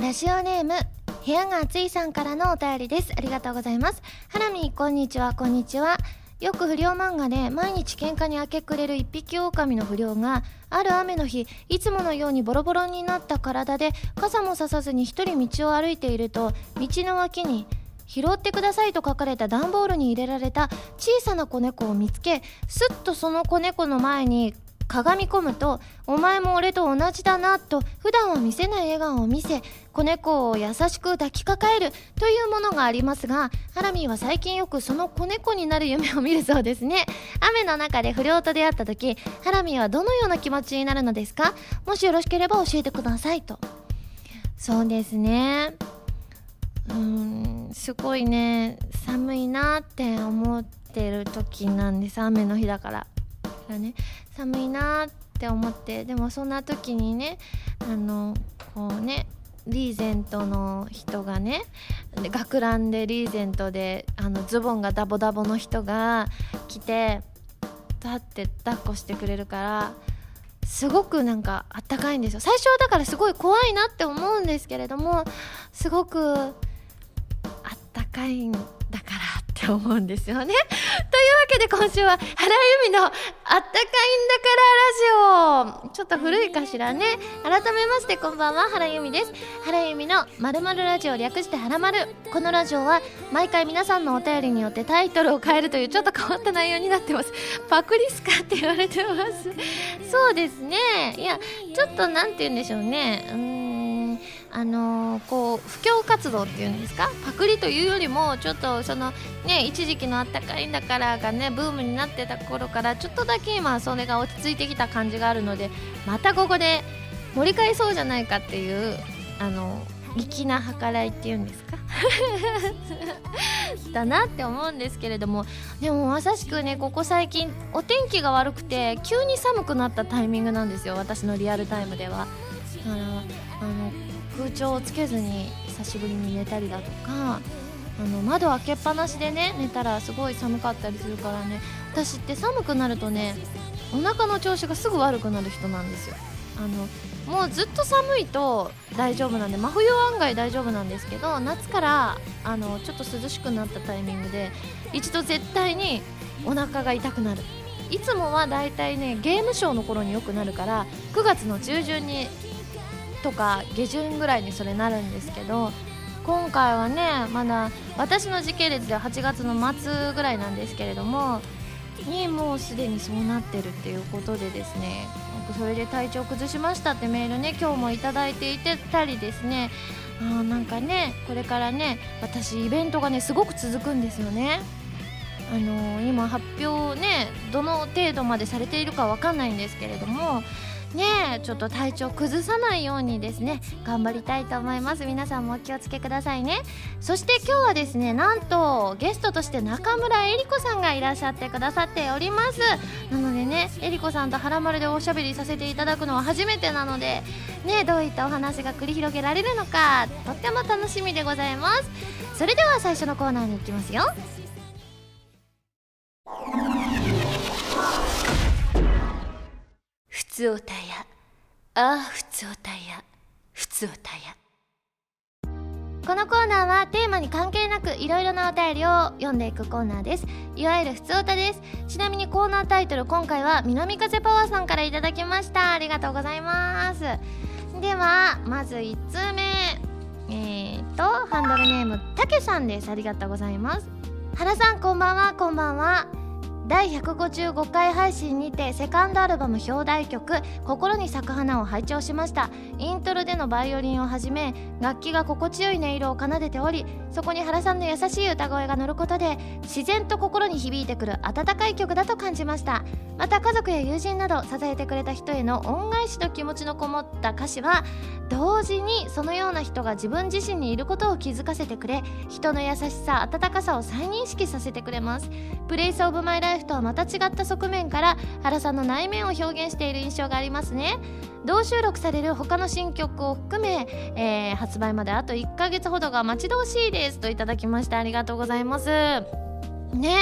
ラジオネーム部屋が暑いさんからのお便りです。ありがとうございます。ハラミこんにちは。こんにちは。よく不良漫画で毎日喧嘩に明け暮れる一匹狼の不良がある雨の日いつものようにボロボロになった体で傘もささずに一人道を歩いていると道の脇に拾ってくださいと書かれた段ボールに入れられた小さな子猫を見つけすっとその子猫の前にかがみ込むとお前も俺と同じだなと普段は見せない笑顔を見せ子猫を優しく抱きかかえるというものがありますがハラミーは最近よくその子猫になる夢を見るそうですね。雨の中で不良と出会った時ハラミーはどのような気持ちになるのですか？もしよろしければ教えてくださいと。そうですね。うんすごいね。寒いなって思ってる時なんです。雨の日だから。だね。寒いなって思ってでもそんな時にねあのこうねリーゼントの人がね学ランでリーゼントであのズボンがダボダボの人が来て立って抱っこしてくれるからすごくなんかあったかいんですよ。最初はだからすごい怖いなって思うんですけれどもすごくったかいんだからって思うんですよね。というわけで今週は原由美のあったかいんだからラジオ。ちょっと古いかしらね。改めましてこんばんは原由美です。原由美のまるまるラジオ略してはらまる。このラジオは毎回皆さんのお便りによってタイトルを変えるというちょっと変わった内容になってます。パクリスかって言われてます。そうですね。いやちょっとなんて言うんでしょうね。うーん。あのこう布教活動っていうんですか？パクリというよりもちょっとそのね一時期のあったかいんだからがねブームになってた頃からちょっとだけ今それが落ち着いてきた感じがあるのでまたここで盛り返そうじゃないかっていうあの粋な計らいっていうんですか？だなって思うんですけれどもでもまさしくねここ最近お天気が悪くて急に寒くなったタイミングなんですよ私のリアルタイムでは。だからあの空調をつけずに久しぶりに寝たりだとかあの窓開けっぱなしでね寝たらすごい寒かったりするからね私って寒くなるとねお腹の調子がすぐ悪くなる人なんですよ。あのもうずっと寒いと大丈夫なんで真冬は案外大丈夫なんですけど夏からあのちょっと涼しくなったタイミングで一度絶対にお腹が痛くなる。いつもはだいたいねゲームショーの頃によくなるから9月の中旬にとか下旬ぐらいにそれなるんですけど今回はねまだ私の時系列では8月の末ぐらいなんですけれどもにもうすでにそうなってるっていうことでですねそれで体調崩しましたってメールね今日もいただいていてたりですねあーなんかねこれからね私イベントがねすごく続くんですよね。あのー今発表ねどの程度までされているかわかんないんですけれどもねえちょっと体調崩さないようにですね頑張りたいと思います。皆さんもお気をつけくださいね。そして今日はですねなんとゲストとして中村えり子さんがいらっしゃってくださっております。なのでねえり子さんと原丸でおしゃべりさせていただくのは初めてなのでねどういったお話が繰り広げられるのかとっても楽しみでございます。それでは最初のコーナーに行きますよ。ふつおたや。ああふつおたや。ふつおたや。このコーナーはテーマに関係なくいろいろなお便りを読んでいくコーナーです。いわゆるふつおたです。ちなみにコーナータイトル今回は南風パワーさんからいただきました。ありがとうございます。ではまず1通目。えーとハンドルネームたけさんです。ありがとうございます。原さんこんばんはこんばんは。第155回配信にてセカンドアルバム表題曲「心に咲く花」を拝聴しました。イントロでのバイオリンをはじめ楽器が心地よい音色を奏でておりそこに原さんの優しい歌声が乗ることで自然と心に響いてくる温かい曲だと感じました。また家族や友人など支えてくれた人への恩返しの気持ちのこもった歌詞は同時にそのような人が自分自身にいることを気づかせてくれ人の優しさ温かさを再認識させてくれます。プレイスオブマイライフとはまた違った側面から原さんの内面を表現している印象がありますね。同収録される他の新曲を含め、えー発売まであと1ヶ月ほどが待ち遠しいですといただきましてありがとうございます。ね。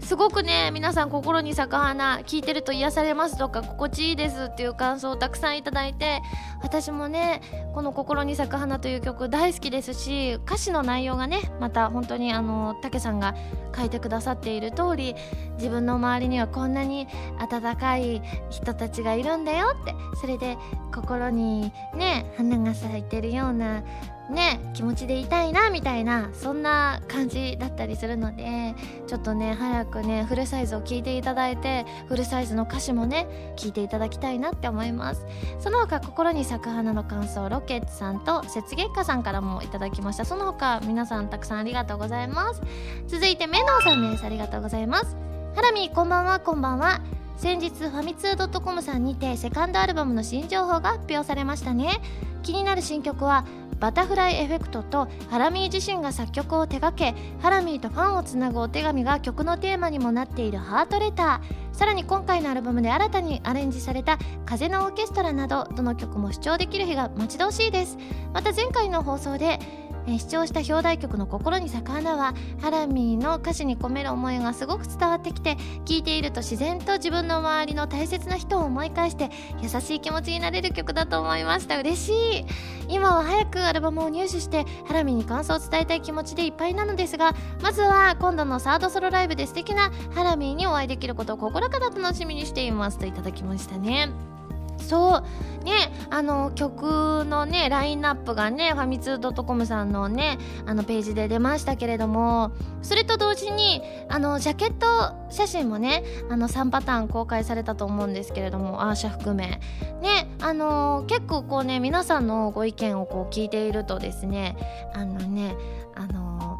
すごくね皆さん心に咲く花聞いてると癒されますとか心地いいですっていう感想をたくさんいただいて私もねこの「心に咲く花」という曲大好きですし歌詞の内容がねまた本当にあのたけさんが書いてくださっている通り自分の周りにはこんなに温かい人たちがいるんだよってそれで心にね花が咲いてるようなね気持ちでいたいなみたいなそんな感じだったりするのでちょっとね早くねフルサイズを聞いていただいてフルサイズの歌詞もね聞いていただきたいなって思います。その他心に咲く花の感想ロケッツさんと雪月花さんからもいただきました。その他皆さんたくさんありがとうございます。続いてメノーさんです。ありがとうございます。ハラミこんばんはこんばんは。先日ファミツー .com さんにてセカンドアルバムの新情報が発表されましたね。気になる新曲はバタフライエフェクトとハラミー自身が作曲を手掛けハラミーとファンをつなぐお手紙が曲のテーマにもなっているハートレター。さらに今回のアルバムで新たにアレンジされた「風のオーケストラ」などどの曲も視聴できる日が待ち遠しいです。また前回の放送でえ視聴した表題曲の「心に咲く花」はハラミーの歌詞に込める思いがすごく伝わってきて聴いていると自然と自分の周りの大切な人を思い返して優しい気持ちになれる曲だと思いました。嬉しい。今は早くアルバムを入手してハラミーに感想を伝えたい気持ちでいっぱいなのですがまずは今度のサードソロライブで素敵なハラミーにお会いできることを心から楽しみにしています。といただきましたね。そう。ねあの曲のねラインナップがねファミツー .com さんのねあのページで出ましたけれどもそれと同時にあのジャケット写真もねあの3パターン公開されたと思うんですけれどもアーシャ含め。ねあの結構こうね皆さんのご意見をこう聞いているとですねあのねあの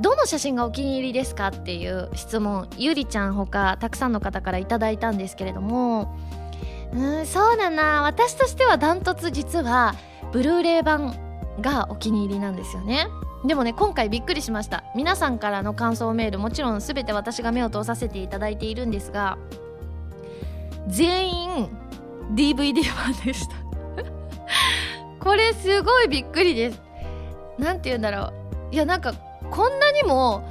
どの写真がお気に入りですかっていう質問ゆりちゃんほかたくさんの方からいただいたんですけれどもうんそうだな。私としてはダントツ実はブルーレイ版がお気に入りなんですよね。でもね今回びっくりしました。皆さんからの感想メールもちろん全て私が目を通させていただいているんですが全員 DVD 版でした。これすごいびっくりです。何て言うんだろう。いやなんかこんなにも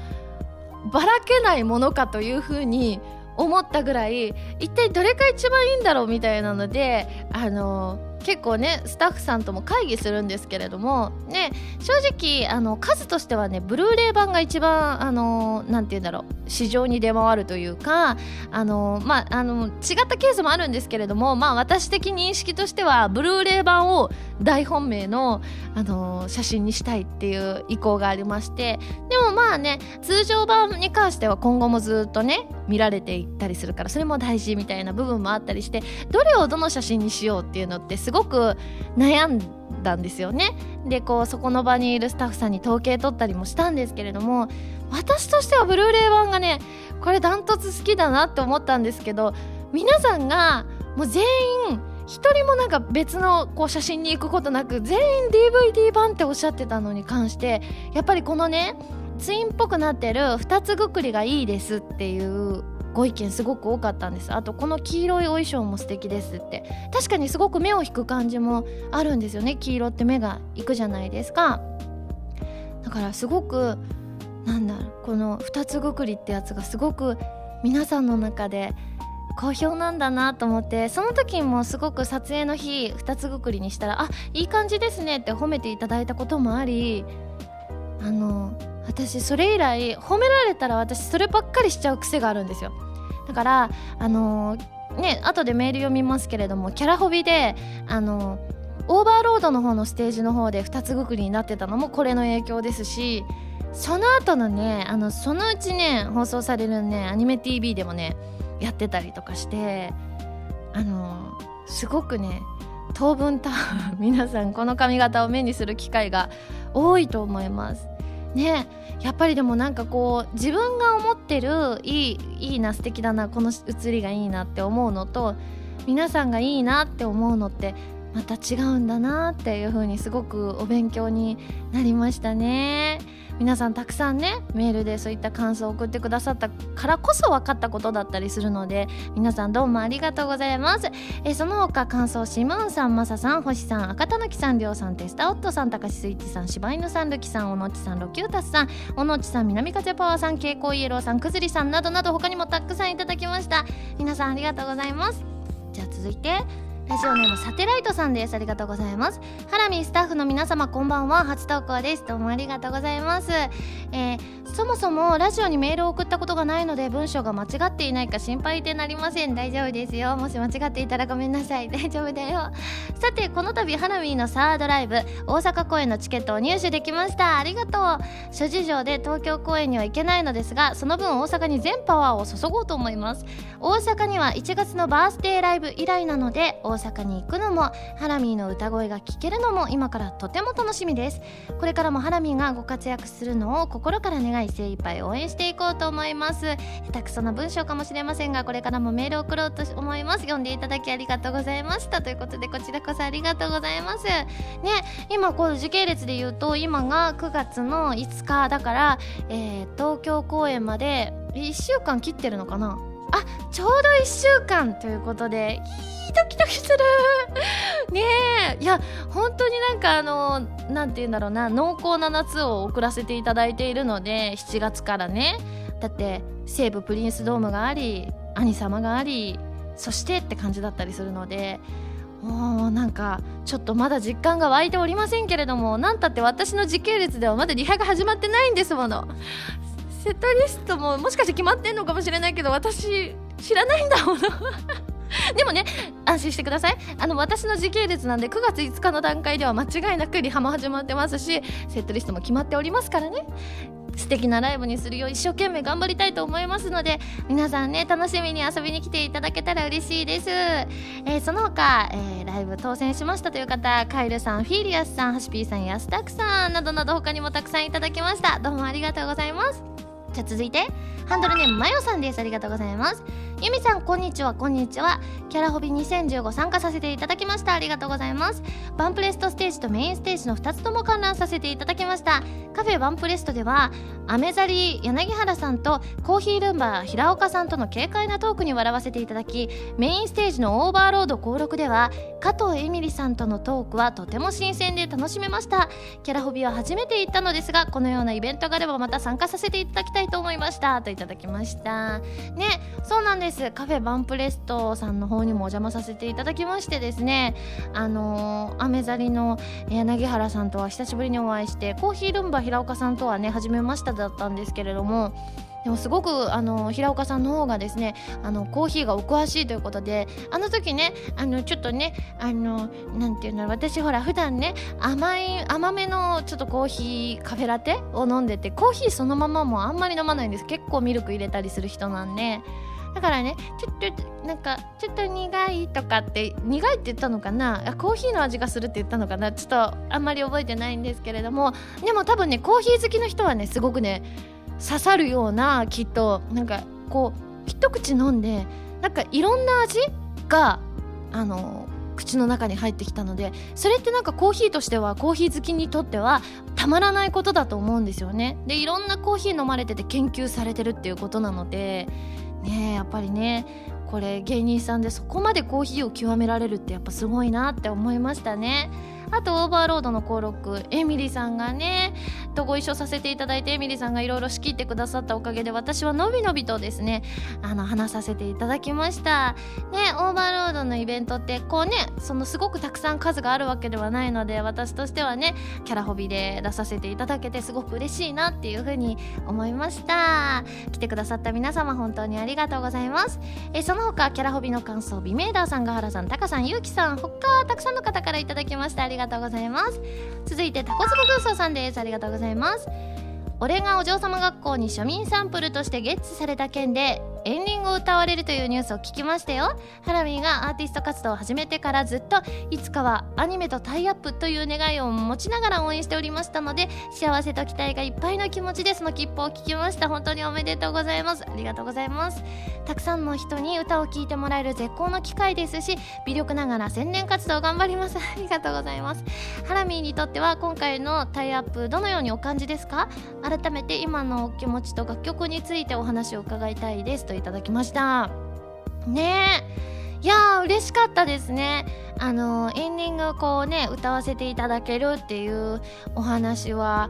ばらけないものかというふうに思ったぐらい一体どれが一番いいんだろうみたいなのであの結構ねスタッフさんとも会議するんですけれどもね正直あの数としてはねブルーレイ版が一番あのなんて言うんだろう市場に出回るというかあのまああの違ったケースもあるんですけれどもまあ私的認識としてはブルーレイ版を大本命のあの写真にしたいっていう意向がありましてでもまあね通常版に関しては今後もずっとね見られていったりするからそれも大事みたいな部分もあったりしてどれをどの写真にしようっていうのってすすごく悩んだんですよね。でこうそこの場にいるスタッフさんに統計取ったりもしたんですけれども私としてはブルーレイ版がねこれダントツ好きだなって思ったんですけど皆さんがもう全員一人もなんか別のこう写真に行くことなく全員 DVD 版っておっしゃってたのに関してやっぱりこのねツインっぽくなってる2つぐくりがいいですっていうご意見すごく多かったんです。あとこの黄色いお衣装も素敵ですって。確かにすごく目を引く感じもあるんですよね。黄色って目がいくじゃないですか。だからすごくなんだろうこの2つぐくりってやつがすごく皆さんの中で好評なんだなと思ってその時もすごく撮影の日2つぐくりにしたらあいい感じですねって褒めていただいたこともありあの私それ以来褒められたら私そればっかりしちゃう癖があるんですよ。だからあのー、ね後でメール読みますけれどもキャラホビであのー、オーバーロードの方のステージの方で2つぐくりになってたのもこれの影響ですしその後のねあのそのうちね放送されるねアニメ TV でもねやってたりとかしてあの、すごくね当分多分皆さんこの髪型を目にする機会が多いと思います。ねやっぱりでもなんかこう自分が思ってるいいいいな素敵だなこの写りがいいなって思うのと皆さんがいいなって思うのってまた違うんだなっていう風にすごくお勉強になりましたね。皆さんたくさんねメールでそういった感想を送ってくださったからこそ分かったことだったりするので皆さんどうもありがとうございます。えその他感想シムーンさんマサさん星さん赤たぬきさんりょうさんテスタオットさんたかしスイッチさん柴犬さんルキさんおのちさんロキュータスさんおのちさん南風パワーさん蛍光イエローさんくずりさんなどなど他にもたくさんいただきました。皆さんありがとうございます。じゃあ続いてラジオネームサテライトさんです。ありがとうございます。ハラミスタッフの皆様こんばんは。初投稿です。どうもありがとうございます。えーそもそもラジオにメールを送ったことがないので文章が間違っていないか心配でなりません。大丈夫ですよ。もし間違っていたらごめんなさい。大丈夫だよ。さてこの度ハラミーのサードライブ大阪公演のチケットを入手できました。ありがとう。諸事情で東京公演には行けないのですがその分大阪に全パワーを注ごうと思います。大阪には1月のバースデーライブ以来なので大阪に行くのもハラミーの歌声が聴けるのも今からとても楽しみです。これからもハラミーがご活躍するのを心から願い精一杯応援していこうと思います。下手くそな文章かもしれませんがこれからもメールを送ろうと思います。読んでいただきありがとうございました。ということでこちらこそありがとうございます。ね今こう時系列で言うと今が9月の5日だから、えー、東京公演まで1週間切ってるのかな？あちょうど1週間ということでいいドキドキする。ねえ。いや本当になんかあのなんて言うんだろうな濃厚な夏を送らせていただいているので7月からね。だって西武プリンスドームがあり兄様がありそしてって感じだったりするのでもうなんかちょっとまだ実感が湧いておりませんけれどもなんたって私の時系列ではまだリハが始まってないんですもの。セットリストももしかして決まってんのかもしれないけど私知らないんだもの。でもね安心してください。あの私の時系列なんで9月5日の段階では間違いなくリハも始まってますしセットリストも決まっておりますからね。素敵なライブにするよう一生懸命頑張りたいと思いますので皆さんね楽しみに遊びに来ていただけたら嬉しいです、えー、その他、えー、ライブ当選しましたという方カイルさんフィーリアスさんハシピーさんヤスタクさんなどなど他にもたくさんいただきました。どうもありがとうございます。じゃあ続いてハンドルネームマヨさんです。ありがとうございます。ゆみさんこんにちはこんにちは。キャラホビ2015参加させていただきました。ありがとうございます。バンプレストステージとメインステージの2つとも観覧させていただきました。カフェバンプレストではアメザリ柳原さんとコーヒールンバー平岡さんとの軽快なトークに笑わせていただきメインステージのオーバーロード登録では加藤エミリさんとのトークはとても新鮮で楽しめました。キャラホビは初めて行ったのですがこのようなイベントがあればまた参加させていただきたいと思いました。といただきました。ねそうなんです。カフェバンプレストさんの方にもお邪魔させていただきましてですね。あのー、アメザリの柳原さんとは久しぶりにお会いしてコーヒールンバ平岡さんとはね初めましただったんですけれどもでもすごくあの平岡さんの方がですねあのコーヒーがお詳しいということであの時ねあのちょっとねあのなんていうの私ほら普段ね甘い甘めのちょっとコーヒーカフェラテを飲んでてコーヒーそのままもあんまり飲まないんです。結構ミルク入れたりする人なんで。だからねちょっとなんかちょっと苦いとかって苦いって言ったのかな？コーヒーの味がするって言ったのかな？ちょっとあんまり覚えてないんですけれども。でも多分ねコーヒー好きの人はねすごくね刺さるようなきっとなんかこう一口飲んでなんかいろんな味があの口の中に入ってきたのでそれってなんかコーヒーとしてはコーヒー好きにとってはたまらないことだと思うんですよね。でいろんなコーヒー飲まれてて研究されてるっていうことなのでねやっぱりねこれ芸人さんでそこまでコーヒーを極められるってやっぱすごいなって思いましたね。あとオーバーロードの加藤英美里さんがねとご一緒させていただいてエミリさんがいろいろ仕切ってくださったおかげで私はのびのびとですねあの話させていただきました。ねオーバーロードのイベントってこうねそのすごくたくさん数があるわけではないので私としてはねキャラホビで出させていただけてすごく嬉しいなっていうふうに思いました。来てくださった皆様本当にありがとうございます。えその他キャラホビの感想美メーダーさんガハラさんタカさんゆうきさん他たくさんの方からいただきましたありががとうございます。続いてタコツボグーソーさんです。ありがとうございます。俺がお嬢様学校に庶民サンプルとしてゲッツされた件でエンディングを歌われるというニュースを聞きましたよ。ハラミーがアーティスト活動を始めてからずっといつかはアニメとタイアップという願いを持ちながら応援しておりましたので幸せと期待がいっぱいの気持ちでその切符を聞きました。本当におめでとうございます。ありがとうございます。たくさんの人に歌を聴いてもらえる絶好の機会ですし微力ながら宣伝活動頑張ります。ありがとうございます。ハラミーにとっては今回のタイアップどのようにお感じですか？改めて今のお気持ちと楽曲についてお話を伺いたいです。といただきました。ねえ。いやー嬉しかったですね。あのエンディングこうね歌わせていただけるっていうお話は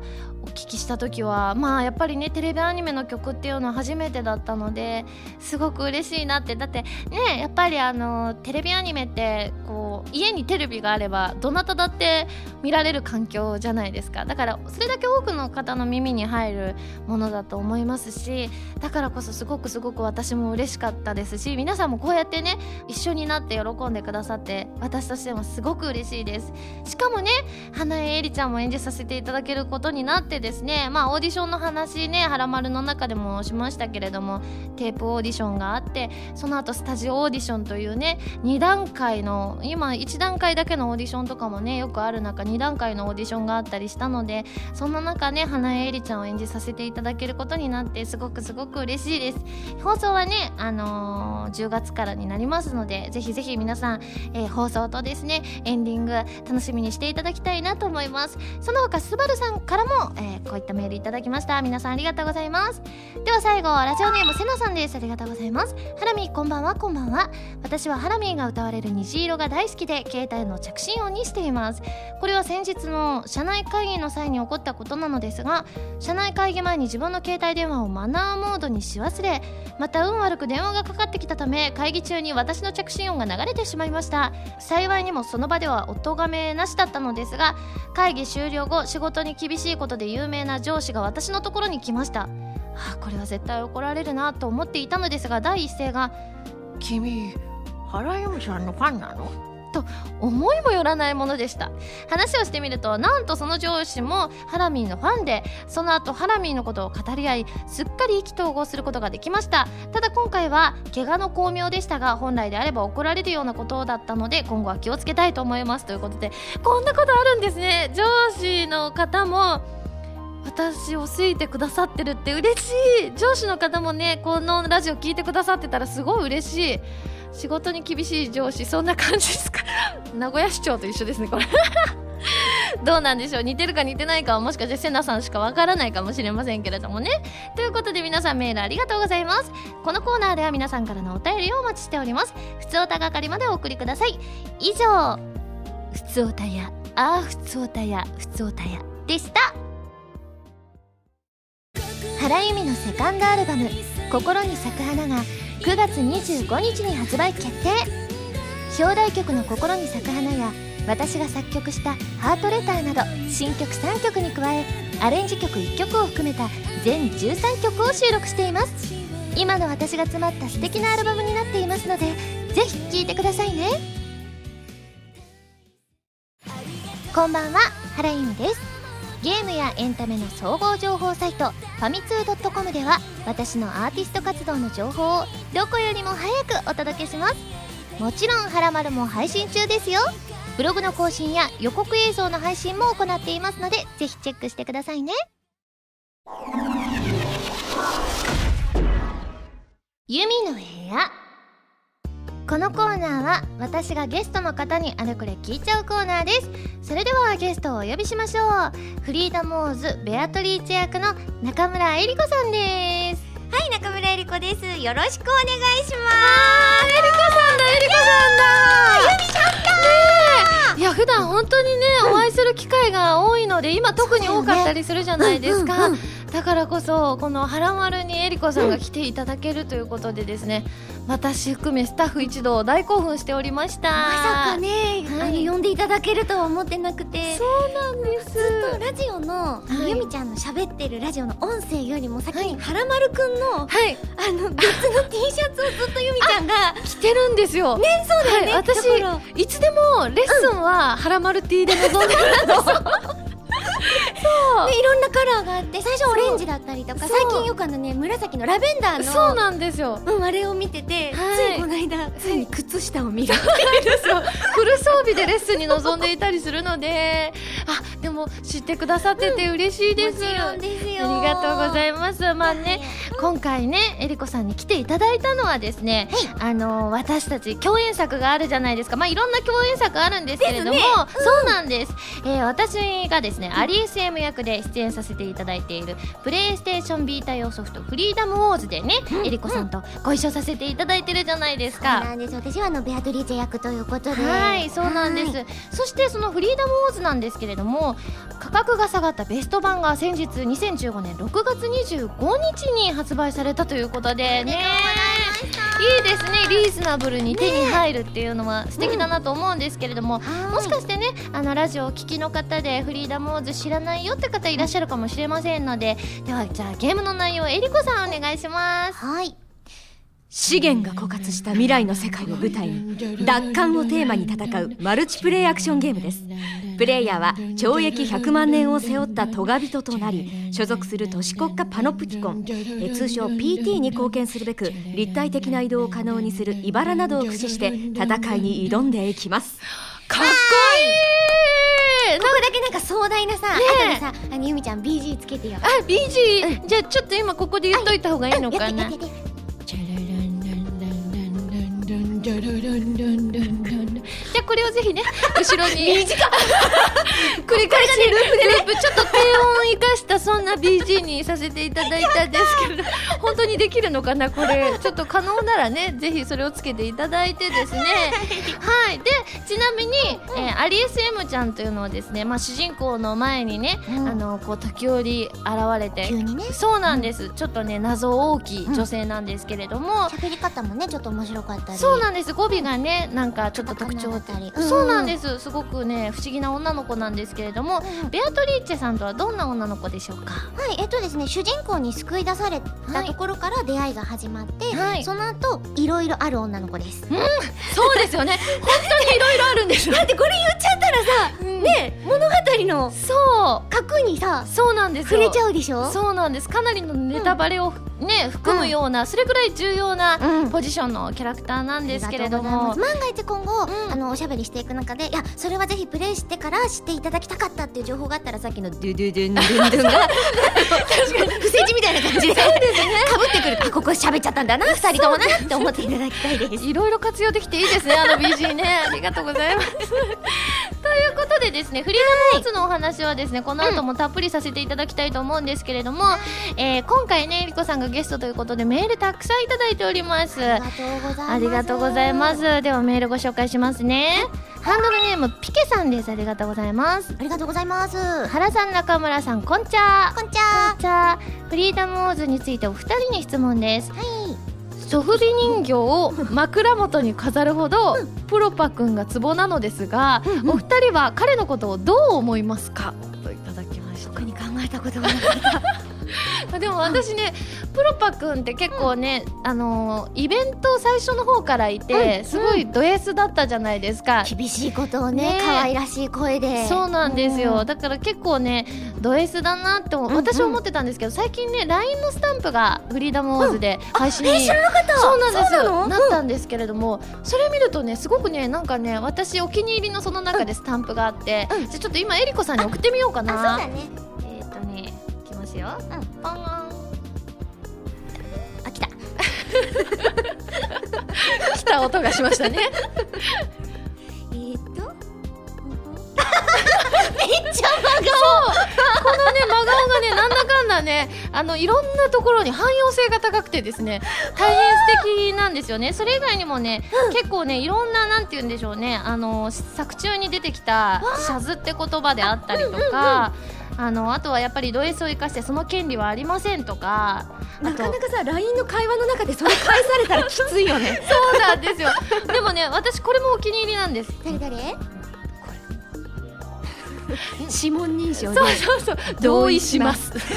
聞きした時はまあやっぱりねテレビアニメの曲っていうのは初めてだったのですごく嬉しいなってだってねやっぱりあのテレビアニメってこう家にテレビがあればどなただって見られる環境じゃないですか。だからそれだけ多くの方の耳に入るものだと思いますしだからこそすごくすごく私も嬉しかったですし皆さんもこうやってね一緒になって喜んでくださって私としてもすごく嬉しいです。しかもね花江絵里ちゃんも演じさせていただけることになってですね。まあオーディションの話ね「はらまる」の中でもしましたけれどもテープオーディションがあってその後スタジオオーディションというね2段階の今1段階だけのオーディションとかもねよくある中2段階のオーディションがあったりしたのでそんな中ね花江絵里ちゃんを演じさせていただけることになってすごくすごく嬉しいです。放送はねあのー、10月からになりますのでぜひぜひ皆さん、えー、放送とですねエンディング楽しみにしていただきたいなと思います。その他スバルさんからも、えー、こういったメールいただきました。皆さんありがとうございます。では最後ラジオネームセナさんです。ありがとうございます。ハラミこんばんは。こんばんは。私はハラミーが歌われる虹色が大好きで携帯の着信音にしています。これは先日の社内会議の際に起こったことなのですが社内会議前に自分の携帯電話をマナーモードにし忘れまた運悪く電話がかかってきたため会議中に私の着信音が流れてしまいました。幸いにもその場ではおがめなしだったのですが会議終了後仕事に厳しいことで有名な上司が私のところに来ました。あ、これは絶対怒られるなと思っていたのですが第一声が「君原由美さんのファンなの?」と思いもよらないものでした。話をしてみるとなんとその上司もハラミーのファンでその後ハラミーのことを語り合いすっかり意気投合することができました。ただ今回は怪我の巧妙でしたが本来であれば怒られるようなことだったので今後は気をつけたいと思います。ということでこんなことあるんですね。上司の方も私を好いてくださってるって嬉しい。上司の方もねこのラジオ聞いてくださってたらすごい嬉しい。仕事に厳しい上司そんな感じですか。名古屋市長と一緒ですねこれ。どうなんでしょう。似てるか似てないかはもしかしてセナさんしかわからないかもしれませんけれどもね。ということで皆さんメールありがとうございます。このコーナーでは皆さんからのお便りをお待ちしております。ふつおた係までお送りください。以上ふつおたやあーふつおたやふつおたやでした。原由美のセカンドアルバム「心に咲く花」が9月25日に発売決定。表題曲の「心に咲く花」や私が作曲した「ハートレター」など新曲3曲に加えアレンジ曲1曲を含めた全13曲を収録しています。今の私が詰まった素敵なアルバムになっていますのでぜひ聴いてくださいね。こんばんは原由美です。ゲームやエンタメの総合情報サイトファミツー .com では私のアーティスト活動の情報をどこよりも早くお届けします。もちろん「はらまる」も配信中ですよ。ブログの更新や予告映像の配信も行っていますのでぜひチェックしてくださいね。ユミの部屋。このコーナーは私がゲストの方にあれこれ聞いちゃうコーナーです。それではゲストをお呼びしましょう。フリーダム・オーズベアトリーチェ役の中村えり子さんです。はい中村えり子ですよろしくお願いします。えり子さんだえり子さんだ。ゆみちゃんだいや普段本当にね、お会いする機会が多いので今特に多かったりするじゃないですか、だからこそこの「はらまる」にえりこさんが来ていただけるということでですね、私含めスタッフ一同大興奮しておりました。まさかね、はい。あの呼んでいただけるとは思ってなくて。そうなんです。ずっとラジオの、はい。ゆみちゃんの喋ってるラジオの音声よりも先に、はらまるくんのはい。あの別の T シャツをずっとゆみちゃんが来てるんですよ。ねそうだよね、はい、私いつでもレッスンははらまる T で臨んでるんです、でいろんなカララーがあって最初オレンジだったりとかそう。最近よくあのね紫のラベンダーのそうなんですよ。うん、あれを見てて、はい。ついこの間ついに靴下を見るフル装備でレッスンに臨んでいたりするので。あでも知ってくださってて嬉しいです、もちろんですよ。ありがとうございいます。まあね今回ねえりこさんに来ていただいたのはですね、あの私たち共演作があるじゃないですか。まあいろんな共演作あるんですけれども、ですね。そうなんです、えー私がですね、アリ SM 役で出演させていただいているプレイステーションビータ用ソフトフリーダムウォーズでね、えりこさんとご一緒させていただいてるじゃないですそうかなんです。私はあのベアトリーチェ役ということで。はいそうなんです、はいそしてそのフリーダムウォーズなんですけれども価格が下がったベスト版が先日2015年6月25日に発売されたということでね。いいですね。リーズナブルに手に入るっていうのは素敵だなと思うんですけれども、はい。もしかしてねあのラジオをお聞きの方でフリーダムウォーズ知らないよって方いらっしゃるかもしれませんのでではじゃあゲームの内容えりこさんお願いします。はい資源が枯渇した未来の世界を舞台に奪還をテーマに戦うマルチプレイアクションゲームです。プレイヤーは懲役100万年を背負ったトガ人となり所属する都市国家パノプティコンえ通称 PT に貢献するべく立体的な移動を可能にする茨などを駆使して戦いに挑んでいきます。かっこいい！ここだけなんか壮大なさ、後でさあのゆみちゃん BG つけてよ。あ BG、じゃあちょっと今ここで言っといた方がいいのかな？やってやじゃあこれをぜひね後ろに。繰り返し。ループでループちょっと低音を生かしたそんな BG にさせていただいたんですけれど 本当にできるのかなこれ。ちょっと可能ならねぜひそれをつけていただいてですね。はい。でちなみに、えーアリエス M ちゃんというのはですね、まあ、主人公の前にね、うん。あのこう時折現れて。ね。そうなんです、ちょっとね謎大きい女性なんですけれども、喋り方もねちょっと面白かったり。そうなんです語尾がねなんかちょっと特徴カタカナだったり。的そうなんです。すごくね不思議な女の子なんですけれどもうんベアトリーチェさんとはどんな女の子でしょうか？はい、えっとですね主人公に救い出されたところから出会いが始まって、はい。その後いろいろある女の子です。そうですよね。本当にいろいろあるんですよ。だってこれ言っちゃったらさ、うん。ね物語のそ核にさうそうなんですよ。触れちゃうでしょ？そうなんです。かなりのネタバレをね、含むようなそれぐらい重要なうん。ポジションのキャラクターなんですけれども。ございます。万が一今後、うん。あのおしゃべりしていく中でいやそれはぜひプレイしてから知っていただきたかったっていう情報があったらさっきのドゥドゥドゥンドゥンドゥンが不正 字みたいな感じで。かぶってくるとあここ喋っちゃったんだな二人ともなって思っていただきたいです。いろいろ活用できていいですね、あの BG ね。ありがとうございます。ということでですね、フリーダムーズのお話はですね、この後もたっぷりさせていただきたいと思うんですけれども、えー今回ね、えりこさんがゲストということでメールたくさんいただいております。ありがとうございます。ではメールご紹介しますね。ハンドルネームピケさんです。ありがとうございます。ありがとうございます原さん、中村さん、こんちゃこんちゃこんちゃフリーダムウォーズについてお二人に質問です。はいソフビ人形を枕元に飾るほどプロパくんがツボなのですが、お二人は彼のことをどう思いますか？といただきました特に考えたことがなかった でも私ねプロパくんって結構ね、あのーイベント最初の方からいて、すごいド S だったじゃないですか、厳しいことをねね。可愛らしい声で。そうなんですよ、うんだから結構ねド S だなって私は思ってたんですけど最近ね LINE のスタンプがフリーダムウォーズで配信に、え知らなかった。そうなんですそうなったんですけれども、それ見るとねすごくねなんかね私お気に入りのその中でスタンプがあって、うん。じゃあちょっと今えりこさんに送ってみようかあなそうだね。えっ、とねいきますよ、うんポン。あ来た。来た音がしましたね。えーっとこのね真顔がねなんだかんだねあのいろんなところに汎用性が高くてですね大変素敵なんですよね。それ以外にもね、結構ねいろんななんて言うんでしょうね。あの作中に出てきた「シャズ」って言葉であったりとか。あのあとはやっぱりド S を生かしてその権利はありませんとかなかなかさ LINE の会話の中でそれ返されたらきついよね。そうなんですよ。でもね私これもお気に入りなんです。誰誰？指紋認証そうでそうそう。同意します。これも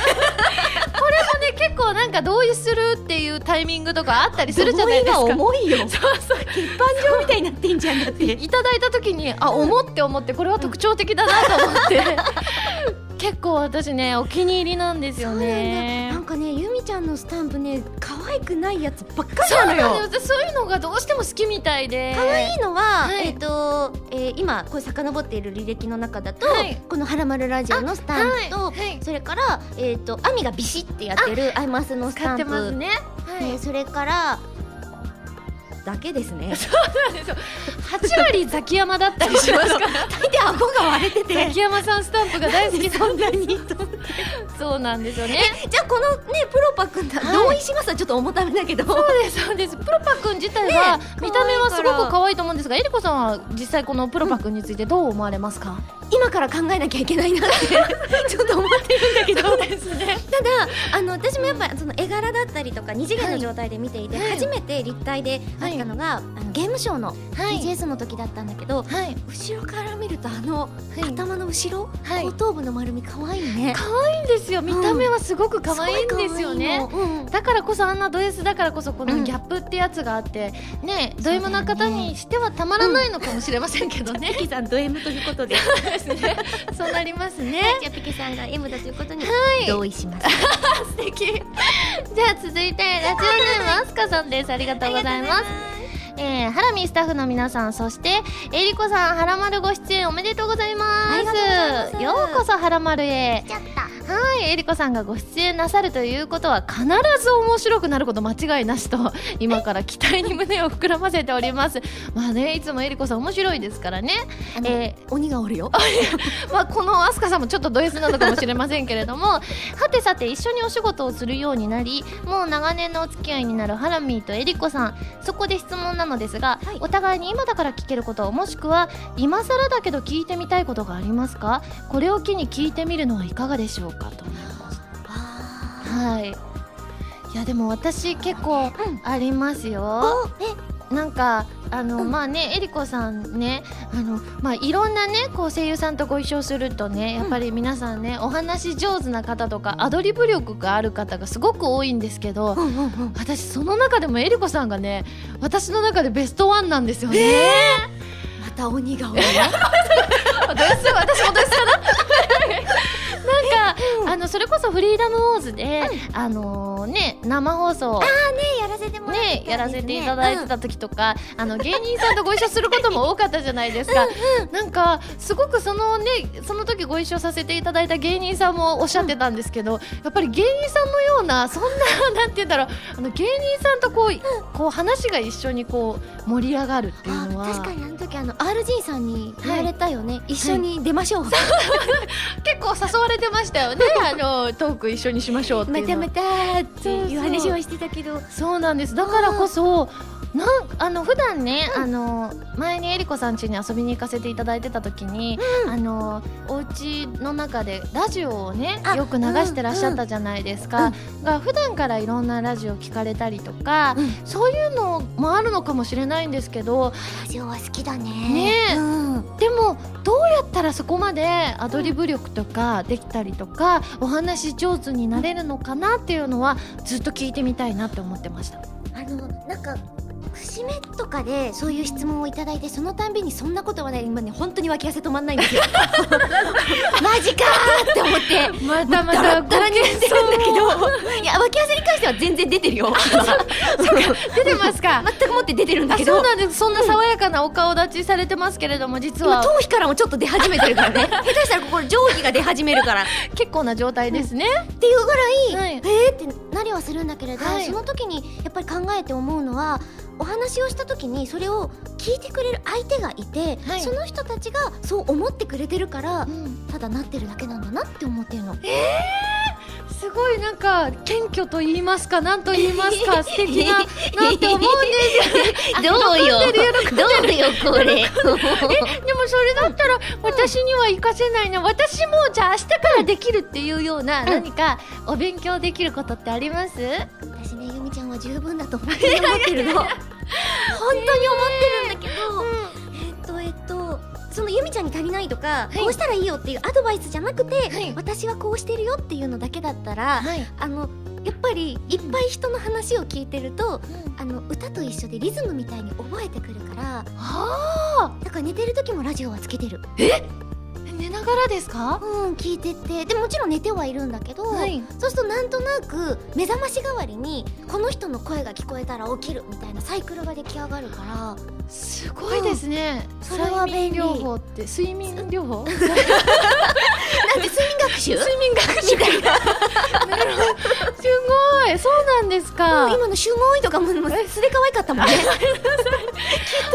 ね結構なんか同意するっていうタイミングとかあったりするじゃないですか。同意が重いよ。そうそう。鉄板状みたいになってんじゃんだって。いただいた時にあ思って思ってこれは特徴的だなと思って結構私ねお気に入りなんですよね。なんかねゆみちゃんのスタンプね可愛くないやつばっかりそうなのよ。なんですそういうのがどうしても好きみたいで。可愛いのは、はい。えっ、と、えー今これ遡っている履歴の中だと、はい。この「はらまるラジオ」のスタンプと、はい。はい。それから、えっとアミがビシってやってるアイマスのスタンプ、ますねそれからだけですね。8割ザキヤマだったりしますから。大抵顎が割れてて。ザキヤマさんスタンプが大好き そんなにそうなんですよね。じゃあこのねプロパ君だ、はい。同意しますはちょっと重ためだけど。そうですそうです。プロパ君自体はね見た目はすごく可愛いと思うんですがえりこさんは実際このプロパ君についてどう思われますか、今から考えなきゃいけないなって。ちょっと思ってるんだけど。ですね。ただあの私もやっぱその絵柄だったりとか二次元の状態で見ていて、はい。初めて立体であったのが、あのゲームショーのはい TGS の時だったんだけど、はい。後ろから見るとあの、はい。頭の後ろ、はい。後頭部の丸み可愛いね。可愛いんですよ。見た目はすごく可愛いんですよね、うんだからこそあんなド S だからこそこうん。のギャップってやつがあってねド M な方にしてはたまらないのかもしれませんけどね、ピケさんド M ということで。そう なりますね。じゃあピケさんが M だということにい。同意します、素敵。じゃあ続いてラジオネームアスカさんです。ありがとうございますえー、ハラミスタッフの皆さんそしてえりこさんはらまるご出演おめでとうございます。ます。ようこそはらまるへはいえりこさんがご出演なさるということは必ず面白くなること間違いなしと 今から期待に胸を膨らませております。まあねいつもえりこさん面白いですからね。え鬼がおるよ。まあ、このアスカさんもちょっとド S なのかもしれませんけれども。はてさて一緒にお仕事をするようになりもう長年のお付き合いになるハラミーとエリコさん。そこで質問なのですが、はい。お互いに今だから聞けることもしくは今更だけど聞いてみたいことがありますか？これを機に聞いてみるのはいかがでしょうか？と思いますはい。いやでも私結構ありますよ、おえ？なんかあの、うん。まあねえりこさんねあのまあいろんなねこう声優さんとご一緒するとねやっぱり皆さんね、お話上手な方とかアドリブ力がある方がすごく多いんですけど、うんうんうん。私その中でもえりこさんがね私の中でベストワンなんですよね。また鬼がおるよどうする私もどうすかな？なんか、あのそれこそフリーダムウォーズで、あのね生放送。ねやらせてもらね。やらせていただいてた時とか、あの芸人さんとご一緒することも多かったじゃないですか。なんかすごくそのねその時ご一緒させていただいた芸人さんもおっしゃってたんですけど、やっぱり芸人さんのようなそんな なんて言うんだろう。あの芸人さんとこう、こう話が一緒にこう盛り上がるっていうのは。あ確かにあの時あの RG さんに言われたよね、一緒に出ましょう、結構誘われてましたよね。あのトーク一緒にしましょうってまたまたっていう話はしてたけど。そうなんです。だからこそなんあの普段ね、あの前にえりこさん家に遊びに行かせていただいてた時に、あのお家の中でラジオをねあよく流してらっしゃったじゃないですか、が普段からいろんなラジオ聞かれたりとか、うん。そういうのもあるのかもしれないんですけどラジオは好きだね。ねえ。うん。でもどうやったらそこまでアドリブ力とかできたりとか、お話上手になれるのかなっていうのはずっと聞いてみたいなって思ってました。あのなんか節目とかでそういう質問をいただいてそのたんびにそんなことはない今ね本当に脇汗止まんないんですよ。マジかーって思って。またまたッダラにしてるんだけどいや脇汗に関しては全然出てるよ。出てますか。全くもって出てるんだあけど。そうなんです。そんな爽やかなお顔立ちされてますけれども実は。今頭皮からもちょっと出始めてるからね。下手したらここ蒸気が出始めるから。結構な状態ですね、っていうぐらい、はい。えーってなりはするんだけれど、はい。その時にやっぱり考えて思うのはお話をした時にそれを聞いてくれる相手がいて、はい。その人たちがそう思ってくれてるからうん。ただなってるだけなんだなって思ってるの。すごいなんか謙虚と言いますかなんと言いますか 素敵ななって思うんですどうよ？どうよこれ？でもそれだったら私には活かせないな私もじゃあ明日からできるっていうような何かお勉強できることってあります？私ねゆみちゃんは十分だと本当に思ってるの。本当に思ってるんだけど、そのゆみちゃんに足りないとか、い。こうしたらいいよっていうアドバイスじゃなくて、はい。私はこうしてるよっていうのだけだったら、はい。あのやっぱりいっぱい人の話を聞いてると、あの歌と一緒でリズムみたいに覚えてくるからはあ。だから寝てる時もラジオはつけてる。え？寝ながらですか？うん聞いてて。でもちろん寝てはいるんだけど、はい。そうするとなんとなく目覚まし代わりにこの人の声が聞こえたら起きるみたいなサイクルが出来上がるから。すごいですね、うんそれは便利。療法って睡眠療法？なんて睡眠学習？睡眠学習。みたいな。すごい。そうなんですか、今の「すごい」とかももう素で可愛かったもんね。きっと「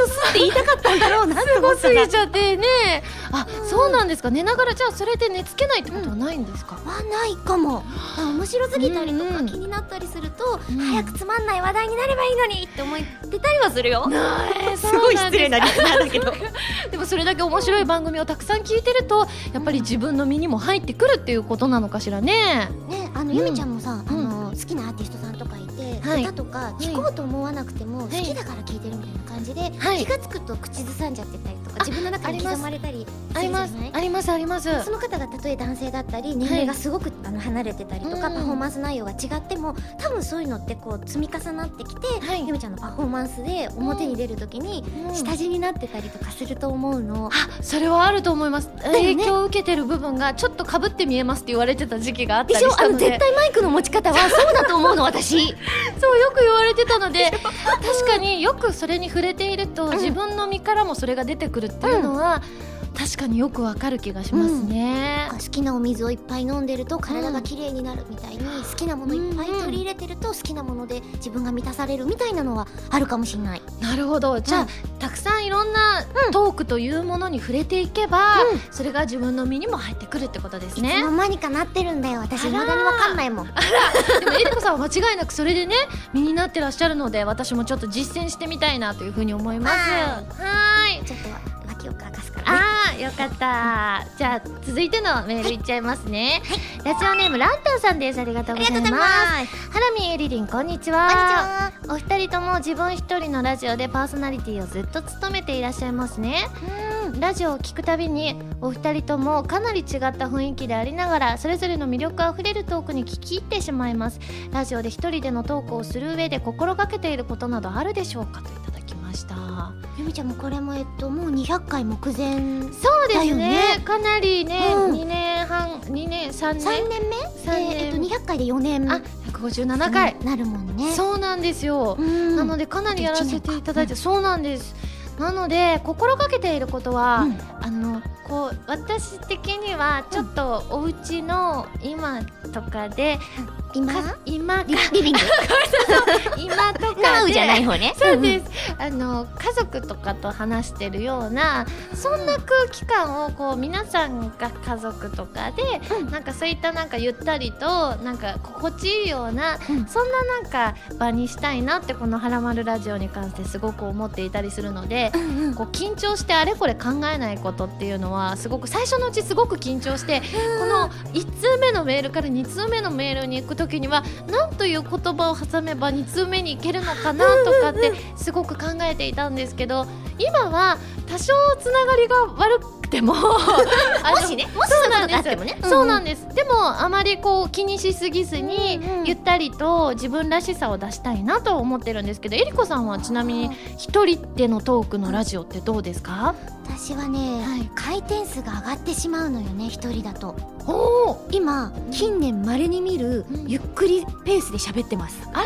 す」って言い。たかったんだろうなすごすぎちゃってね。あ、そうなんですか。寝ながらじゃあそれで寝つけないってことはないんですか、はないかも。あ面白すぎたりとか気になったりすると、うん。早くつまんない話題になればいいのにって思ってたりはするよ。す。ごい失礼なリスナーだけど。でもそれだけ面白い番組をたくさん聞いてるとやっぱり自分の身にも入ってくるっていうことなのかしらね。ねあの、うんゆみちゃんもさ、うん。あの好きなアーティストさんとかいて、はい。歌とか聴こうと思わなくても、い。好きだから聴いてるみたいな感じで、はい。気がつくと口ずさんじゃってたりと自分の中に刻まれたりすあります。ありますあります。その方がたとえ男性だったり年齢がすごく、あの離れてたりとか、うん。パフォーマンス内容が違っても多分そういうのってこう積み重なってきて、はい。ゆみちゃんのパフォーマンスで表に出る時に下地になってたりとかすると思うの。あそれはあると思います、影響を受けてる部分がちょっとかぶって見えますって言われてた時期があったりで。しょ？あのしたので絶対マイクの持ち方はそうだと思うの私。そうよく言われてたので。確かによくそれに触れていると、自分の身からもそれが出てくるっていうのは、確かによくわかる気がしますね、好きなお水をいっぱい飲んでると体が綺麗になるみたいに、好きなものいっぱい取り入れてると好きなもので自分が満たされるみたいなのはあるかもしれない。なるほど。じゃあ、うんたくさんいろんなトークというものに触れていけば、うん。それが自分の身にも入ってくるってことですね。いつの間にかなってるんだよ私。未だにわかんないもん。でもえりこさんは間違いなくそれでね身になってらっしゃるので私もちょっと実践してみたいなというふうに思います。ははい。ちょっと脇を乾かすからね。あーよかった。じゃあ続いてのメールいっちゃいますね、ラジオネームランタンさんです。ありがとうございます。す。ハラミエリリンこんにちこんにちは。は。お二人とも自分一人のラジオでパーソナリティをずっと務めていらっしゃいますね。ラジオを聞くたびにお二人ともかなり違った雰囲気でありながらそれぞれの魅力あふれるトークに聞き入ってしまいます。ラジオで一人でのトークをする上で心がけていることなどあるでしょうか？といたした。ゆみちゃんもこれもえっともう200回目前そうですね。だよねかなりね、うん。2年半2年3年？3年目？えっと200回で4年。あ157回、なるもんね。そうなんですよ、うん。なのでかなりやらせていただいて、そうなんです。なので心がけていることは、うん。あのこう私的にはちょっとお家の今とかで、今？か今？かリリビング？今とかじゃない方ね。そうです、あの家族とかと話してるようなそんな空気感をこう皆さんが家族とかで、うん。なんかそういったなんかゆったりとなんか心地いいような、うん。そんななんか場にしたいなってこの「はらまるラジオ」に関してすごく思っていたりするので。うんうん。こう緊張してあれこれ考えないことっていうのはすごく最初のうちすごく緊張してこの1通目のメールから2通目のメールに行く時には何という言葉を挟めば2通目に行けるのかなとかってすごく考えていたんですけど今は多少つながりが悪くても。もしねもしそういうことがあってもね。そうなんでです、でもあまりこう気にしすぎずに、うんうんゆったりと自分らしさを出したいなと思ってるんですけどえりこさんはちなみに一人でのトークのラジオってどうですか？私はね、はい。回転数が上がってしまうのよね一人だと。おお今近年まれに見る、うん。ゆっくりペースで喋ってます。あ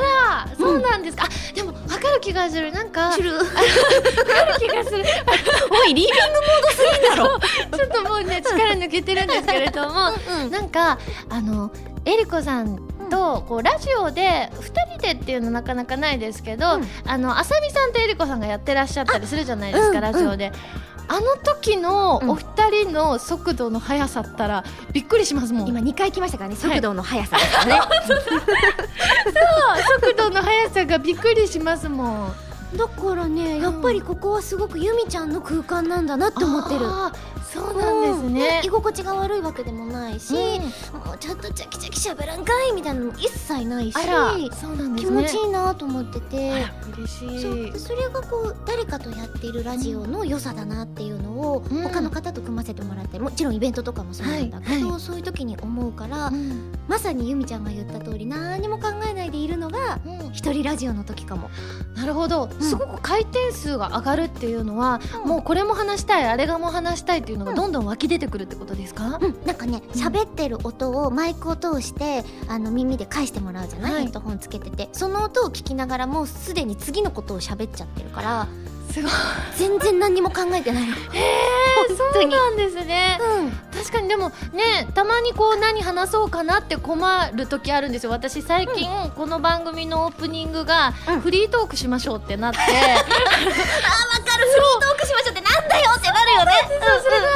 らそうなんですか、あでも分かる気がする。なんか分る。かる気がする。おいリービングモードすぎんだろ。ちょっともうね力抜けてるんですけれどもうんなんかあのえりこさんとこうラジオで2人でっていうのなかなかないですけど、うんあのあさみさんとえりこさんがやってらっしゃったりするじゃないですか、うんラジオで。あの時のうんお二人の速度の速さったらびっくりしますもん。今2回来ましたからね速度の速さですからね。速度の速さがびっくりしますもん。だからねやっぱりここはすごくユミちゃんの空間なんだなって思ってる。あーそうなんですね居。心地が悪いわけでもないし、うんもうちょっとチャキチャキしゃべらんかいみたいなのも一切ないしあら、そうなんですね。気持ちいいなと思ってて。あら嬉しい。そうそれがこう誰かとやっているラジオの良さだなっていうのをうん他の方と組ませてもらってもちろんイベントとかもそうなんだけど、はいはそういう時に思うから、うんまさにゆみちゃんが言った通り何も考えないでいるのがうん一人ラジオの時かも。なるほどすごく回転数が上がるっていうのは、もうこれも話したいあれがも話したいっていうのがどんどん湧き出てくるってことですか、うん、なんかね喋ってる音をマイクを通してあの耳で返してもらうじゃない、はい。ヘッドホンつけてて。その音を聞きながらもうすでに次のことを喋っちゃってるからすごい。全然何にも考えてないの。そうなんですね。うん。確かにでもねたまにこう何話そうかなって困る時あるんですよ。私最近この番組のオープニングがうん。フリートークしましょうってなって、あわかる。フリートークしましょうってなんだよってなるよね。そうそれが、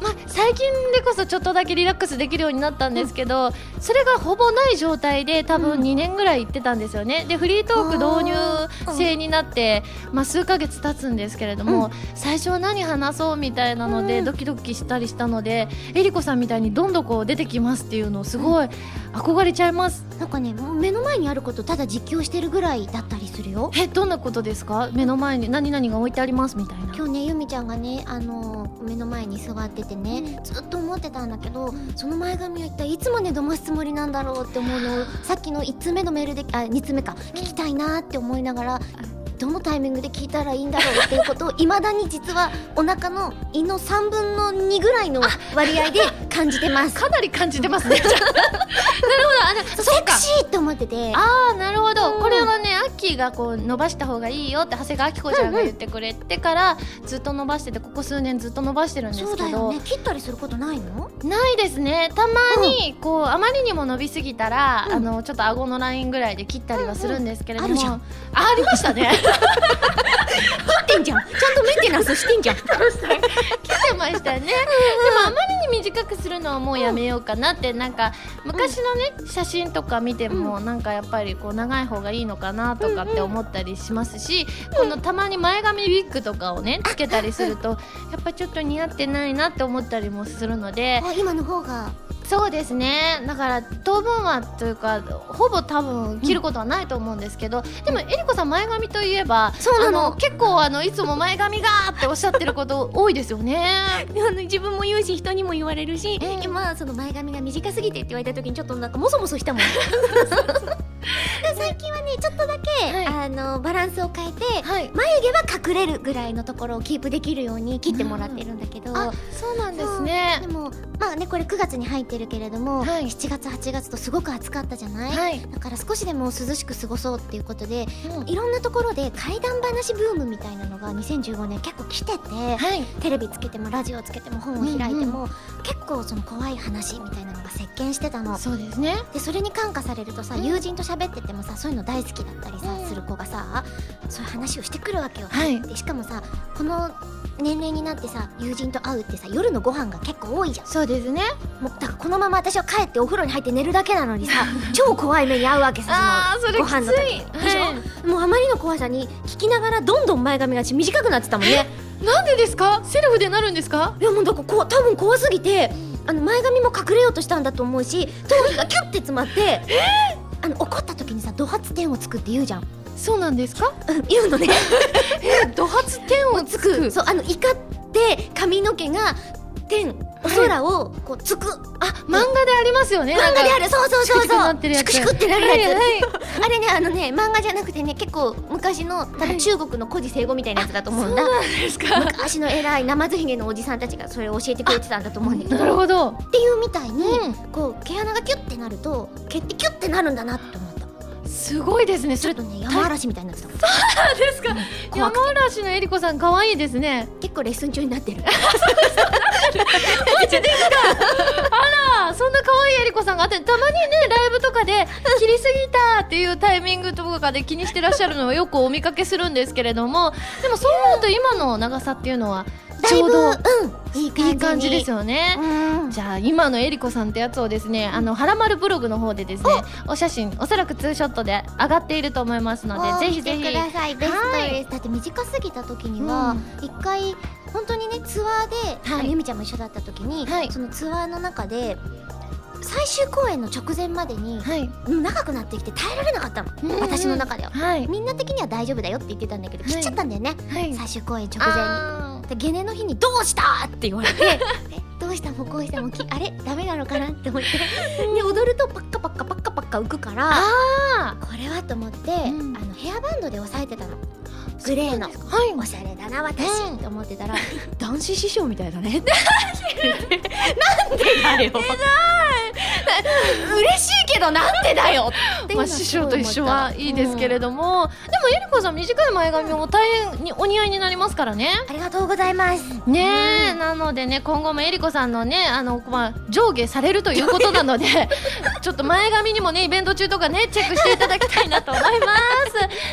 まあ、最近でこそちょっとだけリラックスできるようになったんですけど、それがほぼない状態で多分2年ぐらい行ってたんですよね。でフリートーク導入制になって、まあ、数ヶ月経つんですけれども、最初は何話そうみたいなので、ドキドキしたりしたのでえりこさんみたいにどんどんこう出てきますっていうのをすごい憧れちゃいます。なんかねもう目の前にあることただ実況してるぐらいだったりするよ。えどんなことですか？目の前に何々が置いてありますみたいな。今日ねゆみちゃんがねあの目の前に座っててね、ずっと思ってたんだけど、その前髪は一体いつまで飲ますつもりなんだろうって思うのをさっきの1つ目のメールであ2つ目か聞きたいなって思いながらどのタイミングで聞いたらいいんだろうっていうことをいまだに実はお腹の胃の3分の2ぐらいの割合で感じてます。かなり感じてますねセクシーって思ってて。ああなるほど、うん。これはねアッキーがこう伸ばした方がいいよって長谷川明子ちゃんが言ってくれてからずっと伸ばしててここ数年ずっと伸ばしてるんですそうだけど、よね。切ったりすることないの？ないですね。たまにこうあまりにも伸びすぎたら、うん。あのちょっと顎のラインぐらいで切ったりはするんですけれども、うんうんあるじゃん。あありましたね。切ってんじゃん。ちゃんとメンテナンスしてんじゃん。切ってましたね、でもあまりに短くするのはもうやめようかなってなんか昔のね写真とか見てもなんかやっぱりこう長い方がいいのかなとかって思ったりしますし、このたまに前髪ウィッグとかをねつけたりするとやっぱちょっと似合ってないなって思ったりもするのであ今の方がそうですね。だから当分はというかほぼ多分切ることはないと思うんですけど、でもえりこさん前髪といえばそうなの。あ結構あのいつも前髪がーっておっしゃってること多いですよね。あの自分も言うし人にも言われるし、うん。今その前髪が短すぎてって言われた時にちょっとなんかモソモソしたもん。で最近はねちょっとだけ、はい。あのバランスを変えてはい。眉毛は隠れるぐらいのところをキープできるように切ってもらってるんだけど、あそうなんですそう。ねで。もまあねこれ9月に入ってるけれども、はい。7月8月とすごく暑かったじゃない、はい、だから少しでも涼しく過ごそうっていうことでうん。いろんなところで怪談話ブームみたいなのが2015年結構来てて、はい、テレビつけてもラジオつけても本を開いても、結構その怖い話みたいなのが席巻してたの。そうですね。でそれに感化されるとさ、うん。友人と喋っててもさそういうの大好きだったりさ、うん。する子がさそういう話をしてくるわけよ、はい。でしかもさこの年齢になってさ友人と会うってさ夜のご飯が結構多いじゃん。そうですね。もうだからこのまま私は帰ってお風呂に入って寝るだけなのにさ 超怖い目に遭うわけさそれご飯の時。もうあまりの怖さに聞きながらどんどん前髪が短くなってたもんね。なんでですか？セルフでなるんですか？いやもうだからこう多分怖すぎてあの前髪も隠れようとしたんだと思うし頭皮がキュッて詰まって あの怒った時にさ怒発点をつくって言うじゃん、そうなんですか？うん、言うのね。ド発点をつく。そうあの怒って髪の毛が点お空をこうつく、あ、漫画でありますよね。漫画である。るそうそうそうそう。シクシクってなるやつ、はいはい。あれねあのね漫画じゃなくてね結構昔の多分中国の古事成語みたいなやつだと思うんだ、そうなんですか？昔の偉いナマズひげのおじさんたちがそれを教えてくれてたんだと思うんだけど。なるほど。っていうみたいに、うん。こう毛穴がキュッてなると毛ってキュッてなるんだなって思ったすごいですね。それとね山嵐みたいになってたもんですか？怖くて山嵐のえりこさん可愛いですね。結構レッスン中になってるあら、そんな可愛いえりこさんがあって、たまにね、ライブとかで、切りすぎたっていうタイミングとかで気にしてらっしゃるのをよくお見かけするんですけれども、でもそう思うと今の長さっていうのは、ちょうどうんいい感じいい感じですよね。うん。じゃあ今のえりこさんってやつをですねあのはらまるブログの方でですねお写真おそらくツーショットで上がっていると思いますのでぜひぜひ。ください。ベストです、だって短すぎた時には一、回本当にねツアーで、はい。ゆみちゃんも一緒だった時に、はい。そのツアーの中で最終公演の直前までに、はい。うん長くなってきて耐えられなかったの、うん。うん私の中では。はい。みんな的には大丈夫だよって言ってたんだけど、はい。切っちゃったんだよね。はい。最終公演直前に。あでゲネの日に「どうした?」って言われて。え「どうした？もこうした？もきあれ？ダメなのかな?」って思って。で踊るとパッカパッカパッカパッカ浮くからあこれはと思って、ん。あのヘアバンドで押さえてたの。ーグレーのはい。おしゃれだな私、うんって思ってたら男子師匠みたいだね。なんでだよ。嬉しいけどなんでだよ。まあ、師匠と一緒はいいですけれども、でもえりこさん短い前髪も大変にお似合いになりますからね。ありがとうございます。ねのでね今後もえりこさんのねあの、まあ、上下されるということなので ちょっと前髪にもねイベント中とかねチェックしていただきたいなと思 います。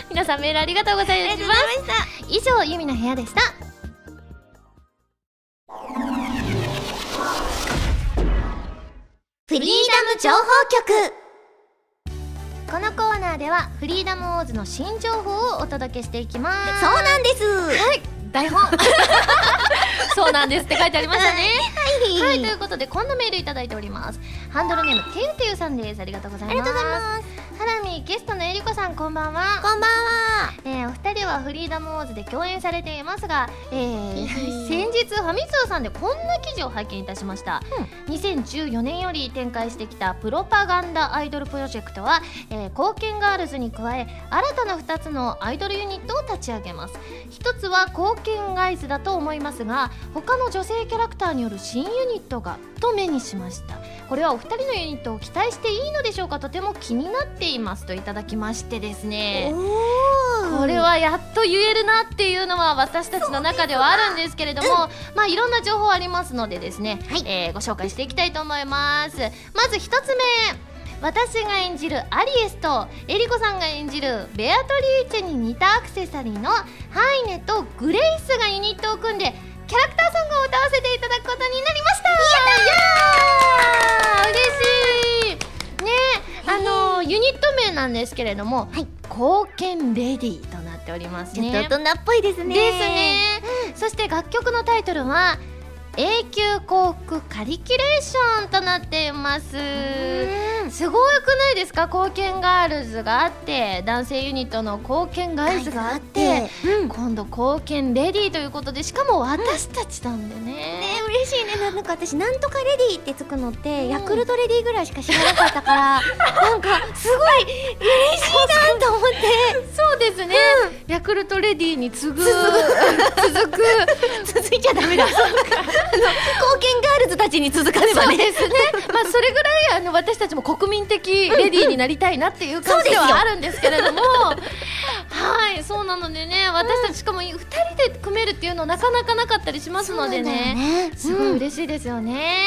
皆さんメールありがとうございます。以上ゆみの部屋でした。フリーダム情報局。このコーナーではフリーダムオーズの新情報をお届けしていきます。そうなんです。はい台本。そうなんですって書いてありましたね。ははい。ということでこんなメールいただいております。ハンドルネームてゆてゆさんです。ありがとうございますハラミゲストのえりこさんこんばんは。こんばんは。えーお二人はフリーダムオーズで共演されていますが、えー先日ファミ通さんでこんな記事を拝見いたしました、2014年より展開してきたプロパガンダアイドルプロジェクトは、えー貢献ガールズに加え新たな2つのアイドルユニットを立ち上げます。一つは貢献ガイズだと思いますが他の女性キャラクターによる新ユニットがと目にしました。これはお二人のユニットを期待していいのでしょうか？とても気になっていますといただきましてですね。おこれはやっと言えるなっていうのは私たちの中ではあるんですけれども、まあいろんな情報ありますのでですね、はい。えーご紹介していきたいと思います。まず一つ目私が演じるアリエスとエリコさんが演じるベアトリーチェに似たアクセサリーのハイネとグレイスがユニットを組んでキャラクターソングを歌わせていただくことになりました。や嬉しい。ねあのユニット名なんですけれども、はい。貢献レディとなっておりますちょっねと大人っぽいですね。ですね、そして楽曲のタイトルは永久幸福カリキュレーションとなっています。すごくないですか？貢献ガールズがあって男性ユニットの貢献ガイズがあってうん。今度貢献レディーということでしかも私たちなんでね、ね嬉しいね。なんか私なんとかレディーってつくのって、ヤクルトレディーぐらいしか知らなかったから なんかすごい嬉しいなと思って。そうですね、ヤクルトレディーに次ぐ。続く。続いちゃダメだ ガールズたちに続かねばね。ですね。まあそれぐらいあの私たちも国民的レディーになりたいなっていう感じではあるんですけれども、はい、そうなのでね、私たちしかも二人で組めるっていうのなかなかなかったりしますのでね、すごい嬉しいですよね。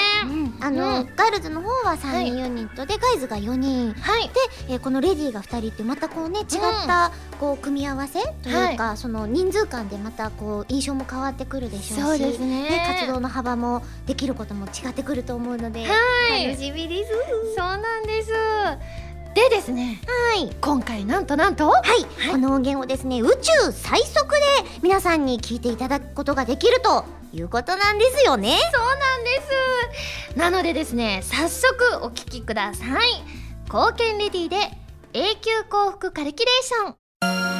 あの、うん。ガールズの方は3人ユニットで、ガイズが4人。はい。で、えーこのレディーが2人ってまたこうね違ったこう組み合わせというか、その人数間でまたこう印象も変わってくるでしょうしそうですね。活動の幅もできることも違ってくると思うので、はい楽しみですそうなんです。でですね、はい今回なんとなんと、はい、この音源をですね宇宙最速で皆さんに聞いていただくことができるということなんですよねそうなんです。なのでですね、早速お聞きください。貢献レディーで永久幸福カリキュレーション。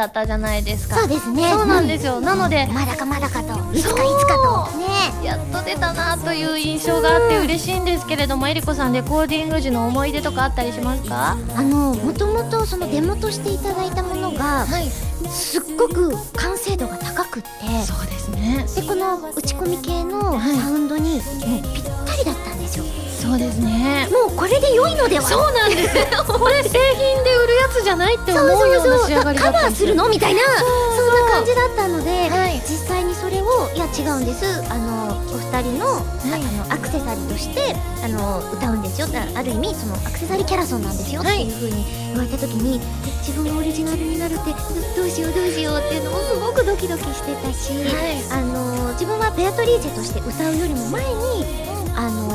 だったじゃないですか。そうですね。そうなんですよ。なのでまだかまだかと。いつかいつかと。ね。やっと出たなという印象があって嬉しいんですけれどもえりこさんレコーディング時の思い出とかあったりしますか？あのもともとそのデモとしていただいたものがはい。すっごく完成度が高くってそうですね。でこの打ち込み系のはい。サウンドにもうぴったりだったんですよ。そうですね。もうこれで良いのでは？そうなんです これ製品でつじゃないって思うよう。な仕上がりだカったんですよバーするの？みたいな。そんな感じだったので、はい。実際にそれをいや違うんです。あのお二人の,、あのアクセサリーとしてあの歌うんですよ。あある意味そのアクセサリーキャラソンなんですよ、はい。っていう風に言われた時にえ自分がオリジナルになるってどどうしようどうしようっていうのもすごくドキドキしてたし、あの自分はベアトリーチェとして歌うよりも前にあの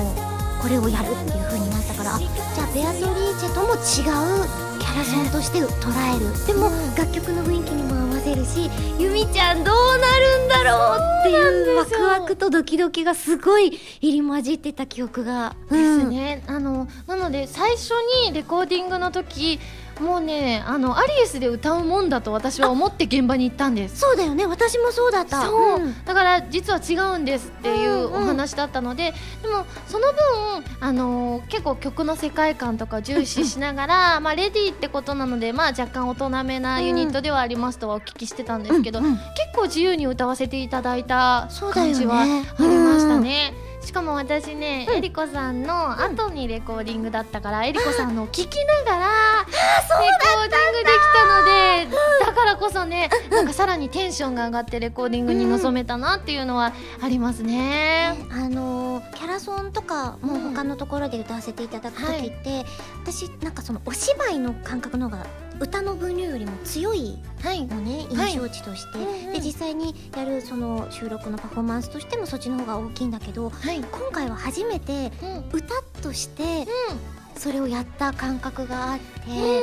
これをやるっていう風になったからあじゃあベアトリーチェとも違うキャラソンとして捉えるでも楽曲の雰囲気にも合わせるしゆみちゃん。どうなるんだろうっていうワクワクとドキドキがすごい入り混じってた記憶がですね、あのなので最初にレコーディングの時もうねあのアリエスで歌うもんだと私は思って現場に行ったんです。そうだよね。私もそうだった。そう、ん。だから実は違うんですっていうお話だったので、でもその分あの結構曲の世界観とか重視しながら、まあレディーってことなのでまあ若干大人めなユニットではありますとはお聞きしてたんですけど、うんうん。結構自由に歌わせていただいた感じはありましたね。しかも私ね、えりこさんの後にレコーディングだったから、えりこさんのを聞きながらレコーディングできたので、だからこそね、なんかさらにテンションが上がってレコーディングに臨めたなっていうのはありますね。あのキャラソンとかも他のところで歌わせていただく時って、私なんかそのお芝居の感覚の方が歌の分量よりも強いはい。のねはい。印象値として、うんうん。で実際にやるその収録のパフォーマンスとしてもそっちの方が大きいんだけどはい。今回は初めてうん。歌としてそれをやった感覚があって、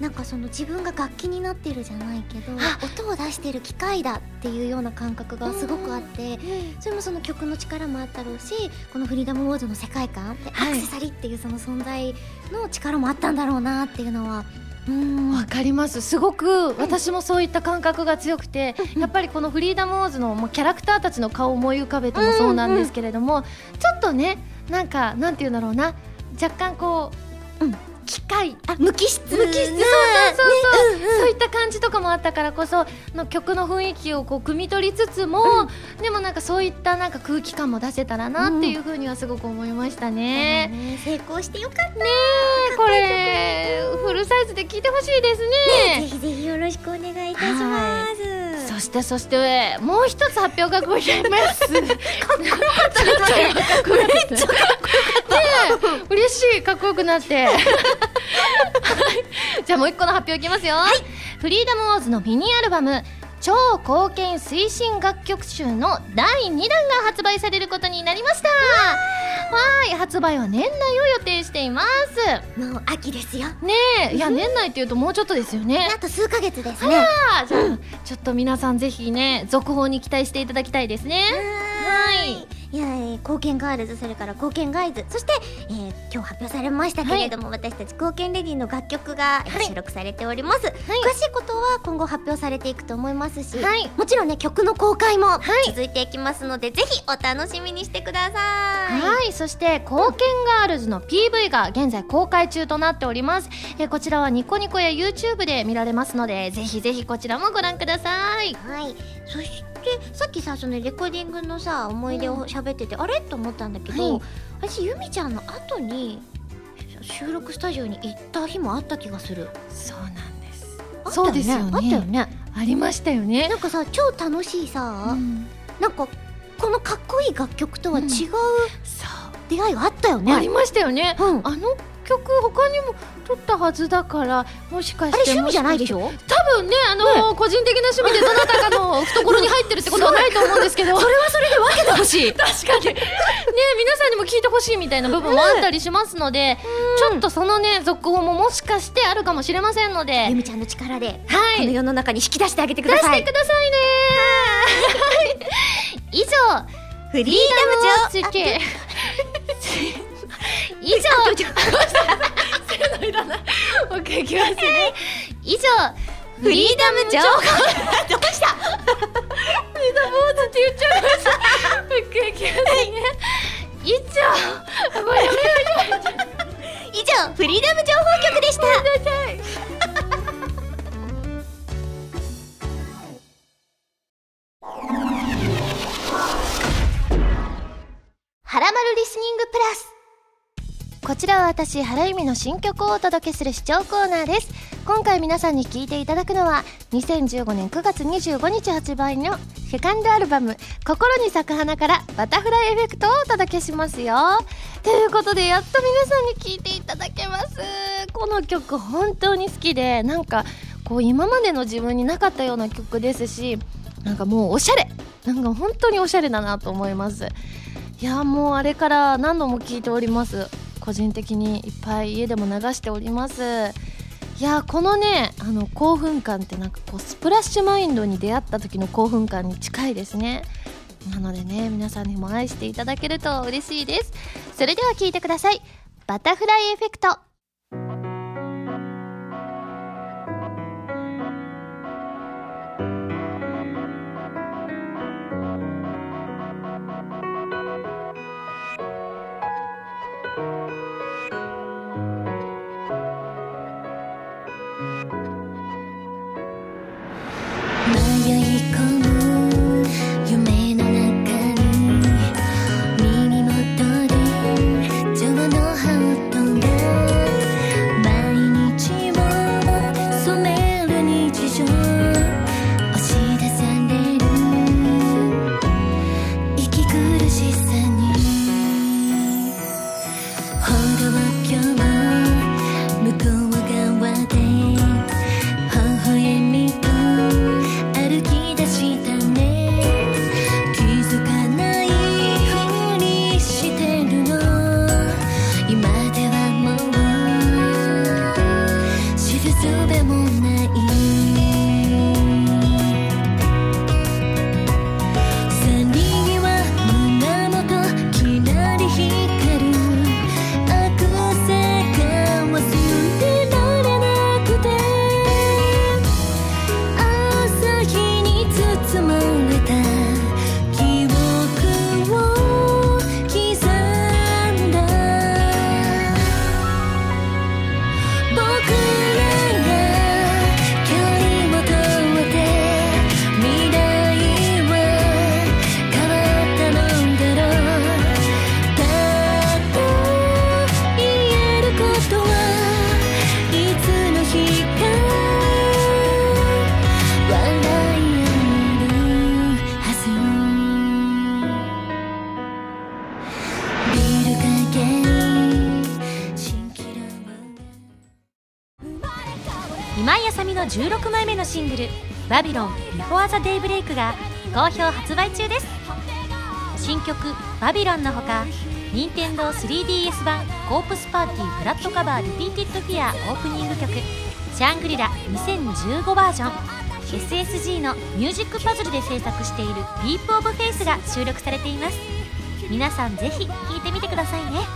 なんかその自分が楽器になってるじゃないけどあ。音を出してる機械だっていうような感覚がすごくあって、それもその曲の力もあったろうしこのフリーダムウォーズの世界観で、はい。アクセサリーっていうその存在の力もあったんだろうなっていうのはうんわかります。すごく私もそういった感覚が強くて、やっぱりこのフリーダム・ウォーズのまあキャラクターたちの顔を思い浮かべてもそうなんですけれども、ちょっとねなんかなんて言うんだろうな。若干こう、うん機械あ無機質無機質そうそうそうそう、そういった感じとかもあったからこその曲の雰囲気をこう汲み取りつつも、でもなんかそういったなんか空気感も出せたらなっていうふうにはすごく思いましたね。ね成功してよかったねえこれフルサイズで聴いてほしいですねぜひぜひよろしくお願いいたします。そしてそしてもう一つ発表がございます。かっこよかった。めっちゃかっこよかった。嬉しいかっこよくなって。はいじゃあもう一個の発表いきますよ。フリーダムウォーズのミニアルバム。超貢献推進楽曲集の第2弾が発売されることになりました。はい、発売は年内を予定しています。もう秋ですよ。ねえ、いや年内っていうともうちょっとですよね。あと数ヶ月ですね。あじゃあちょっと皆さんぜひね続報に期待していただきたいですねはいいや、えー貢献ガールズそれから貢献ガイズ。そして、えー今日発表されましたけれども、私たち貢献レディの楽曲が、収録されております、詳しいことは今後発表されていくと思いますし、はい。もちろんね曲の公開もい。続いていきますので、ぜひお楽しみにしてください。はい。そして「貢献ガールズ」の PV が現在公開中となっております。えーこちらはニコニコや YouTube で見られますのでぜひぜひこちらもご覧ください。はい、そしてさっきさそのレコーディングのさ思い出を喋ってて、あれ？と思ったんだけど、はい。私ゆみちゃんの後に収録スタジオに行った日もあった気がする。そうなんです。あったよね？あったよね？ありましたよね。なんかさ超楽しいさ、うん。なんかこのかっこいい楽曲とは違うそう。出会いがあったよね、ありましたよね。うん、ああの曲他にも撮ったはずだからもしかしてれ趣味じゃないでしょ？ょ多分ねあのー個人的な趣味でどなたかの 懐に入ってるってことはないと思うんですけど。それはそれで分けてほしい。確かに。ね皆さんにも聞いてほしいみたいな部分もあったりしますので、ちょっとそのね続報ももしかしてあるかもしれませんので。ゆみちゃんの力ではい。この世の中に引き出してあげてく出ださい。してくださいねはい。以上フリーダムダムチケ以上せーのいらないもう一回いきますね以上フリーダム情報どうしたフリーダムポーズって言っちゃいましたもう一回いきますね以上あごめんやめやめやめ以上フリーダム情報局でした。ごめんなさいこちらは私原由美の新曲をお届けする視聴コーナーです。今回皆さんに聴いていただくのは2015年9月25日発売のセカンドアルバム「心に咲く花」から「バタフライエフェクト」をお届けしますよ。ということでやっと皆さんに聴いていただけます。この曲本当に好きでなんかこう今までの自分になかったような曲ですしなんかもうおしゃれ。なんか本当におしゃれだなと思います。いやもうあれから何度も聴いております。個人的にいっぱい家でも流しております。いやこのねあの興奮感ってなんかこうスプラッシュマインドに出会った時の興奮感に近いですね。なのでね皆さんにも愛していただけると嬉しいです。それでは聴いてください。バタフライエフェクト。好評発売中です。新曲「バビロン」のほか任天堂 3DS 版「コープスパーティーブラッドカバーリピーティッドフィア」オープニング曲「シャングリラ2015バージョン」SSG のミュージックパズルで制作している「ディープオブフェイスが収録されています。皆さんぜひ聴いてみてくださいね。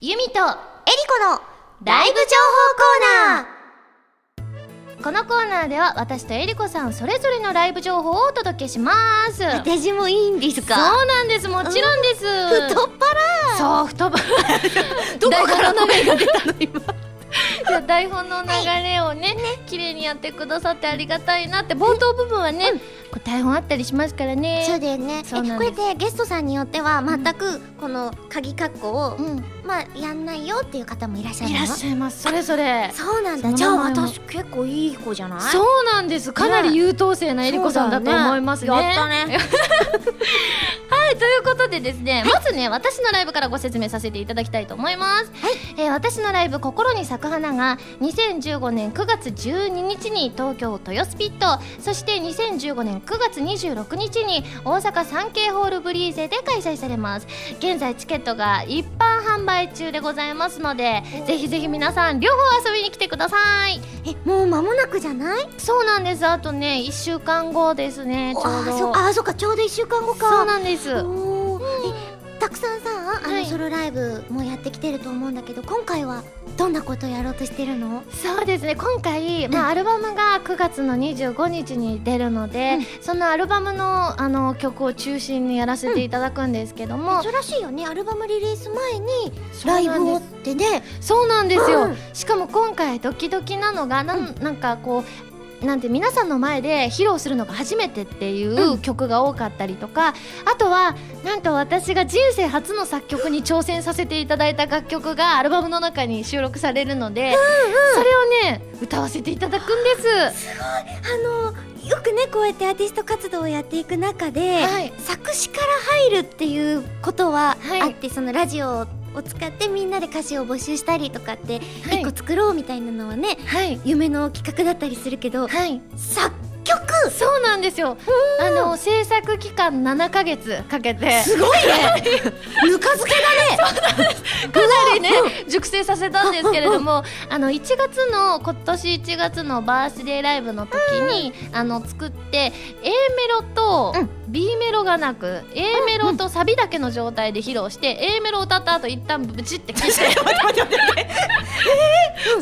ユミとエリコのライブ情報コーナー。このコーナーでは私とえりこさんそれぞれのライブ情報をお届けします。そう私もいいんですか？なんです。もちろんです、太っ腹。そう太っ腹。どこからの目が出たの今？いや台本の流れをね綺麗にやってくださってありがたいなって冒頭部分はね、こう台本あったりしますからね。そうだよね。こうやってゲストさんによっては全くこの鍵括弧を、うんまあやんないよっていう方もいらっしゃるの？いらっしゃいます。それぞれ。そうなんだ。じゃあ私結構いい子じゃない？そうなんです。かなり優等生なえりこさんだと思いますね。ね。やったね。はいということでですね、まずね私のライブからご説明させていただきたいと思います、えー私のライブ「心に咲く花」が2015年9月12日に東京豊洲ピット。そして2015年9月26日に大阪サンケイホールブリーゼで開催されます。現在チケットが一般販売中でございますのでぜひぜひ皆さん両方遊びに来てください。えもう間もなくじゃない？そうなんです。あとね1週間後ですねちょうど。あーそあーそっかちょうど1週間後か。そうなんです。えたくさんさあの、はい。ソロライブもやってきてると思うんだけど今回はどんなことやろうとしてるの？そうですね。今回、まあ、アルバムが9月の25日に出るので、そのアルバムのあの曲を中心にやらせていただくんですけども、珍しいよね。アルバムリリース前にライブをってね。そうなんですよ、うん。しかも今回ドキドキなのがなん,、なんかこうなんて皆さんの前で披露するのが初めてっていう曲が多かったりとか、あとはなんと私が人生初の作曲に挑戦させていただいた楽曲がアルバムの中に収録されるので、それをね歌わせていただくんです。あのよくねこうやってアーティスト活動をやっていく中で、はい。作詞から入るっていうことははいあって、そのラジオを使ってみんなで歌詞を募集したりとかってはい。一個作ろうみたいなのはね、はい。夢の企画だったりするけど、はい。作曲？そうなんですよ。あの制作期間7ヶ月かけて。すごいね。ぬか漬けだね。かなりね熟成させたんですけれども、あの1月の今年1月のバースデーライブの時にあの作って A メロと B メロがなく A メロとサビだけの状態で披露して A メロを歌った後一旦ブチって消して。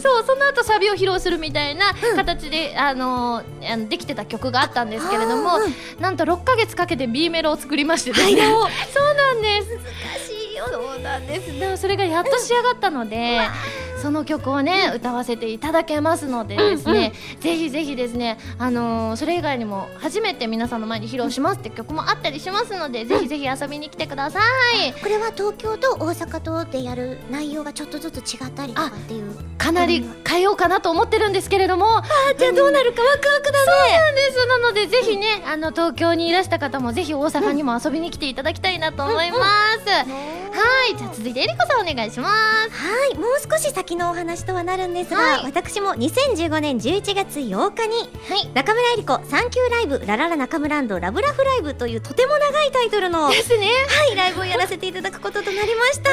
そうその後サビを披露するみたいな形であのあのできてた曲があったんですけれどもうんなんと6ヶ月かけて B メロを作りましてですはい。そうなんです。難しいよ。そうなんです。でもそれがやっと仕上がったので、その曲をね、歌わせていただけますのでですね、ぜひぜひですね、あのーそれ以外にも初めて皆さんの前に披露しますって曲もあったりしますので、ぜひぜひ遊びに来てください。これは東京と大阪とでやる内容がちょっとずつ違ったりとかっていう。かなり変えようかなと思ってるんですけれども、じゃあどうなるかワクワクだね。そうなんです。なのでぜひねあの東京にいらした方もぜひ大阪にも遊びに来ていただきたいなと思います、はい。じゃあ続いてえりこさんお願いします。はい。もう少し先のお話とはなるんですが、はい。私も2015年11月8日にはい。中村えり子サンキューライブラララ中村ラブラフライブというとても長いタイトルのはですね。いライブをやらせていただくこととなりました。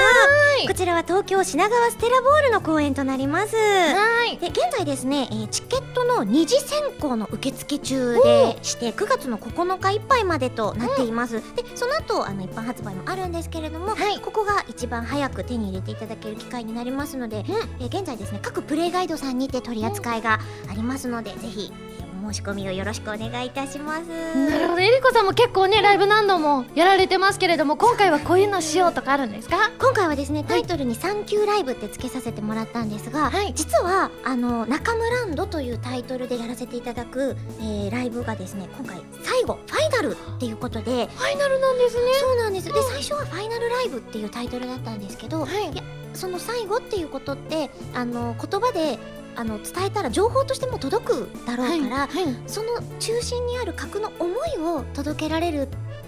い。こちらは東京品川ステラボールの公演となります。はい。で現在ですね、えーチケットの二次選考の受付中でして9月の9日いっぱいまでとなっています、でその後あの一般発売もあるんですけれども、はい。ここが一番早く手に入れていただける機会になりますので、えー現在ですね各プレイガイドさんにて取り扱いがありますので、ぜひ、えーお申し込みをよろしくお願いいたします。なるほど。えりこさんも結構ねライブ何度もやられてますけれども今回はこういうのしようとかあるんですか？今回はですねタイトルに「サンキューライブ」って付けさせてもらったんですが、はい。実はあの「中村ンド」というタイトルでやらせていただく、えーライブがですね今回最後ファイナルっていうことで。ファイナルなんですね。そうなんです。で最初は「ファイナルライブ」っていうタイトルだったんですけど、はいやその最後っていうことってあの言葉であの伝えたら情報としても届くだろうから、はいその中心にある核の思いを届けられる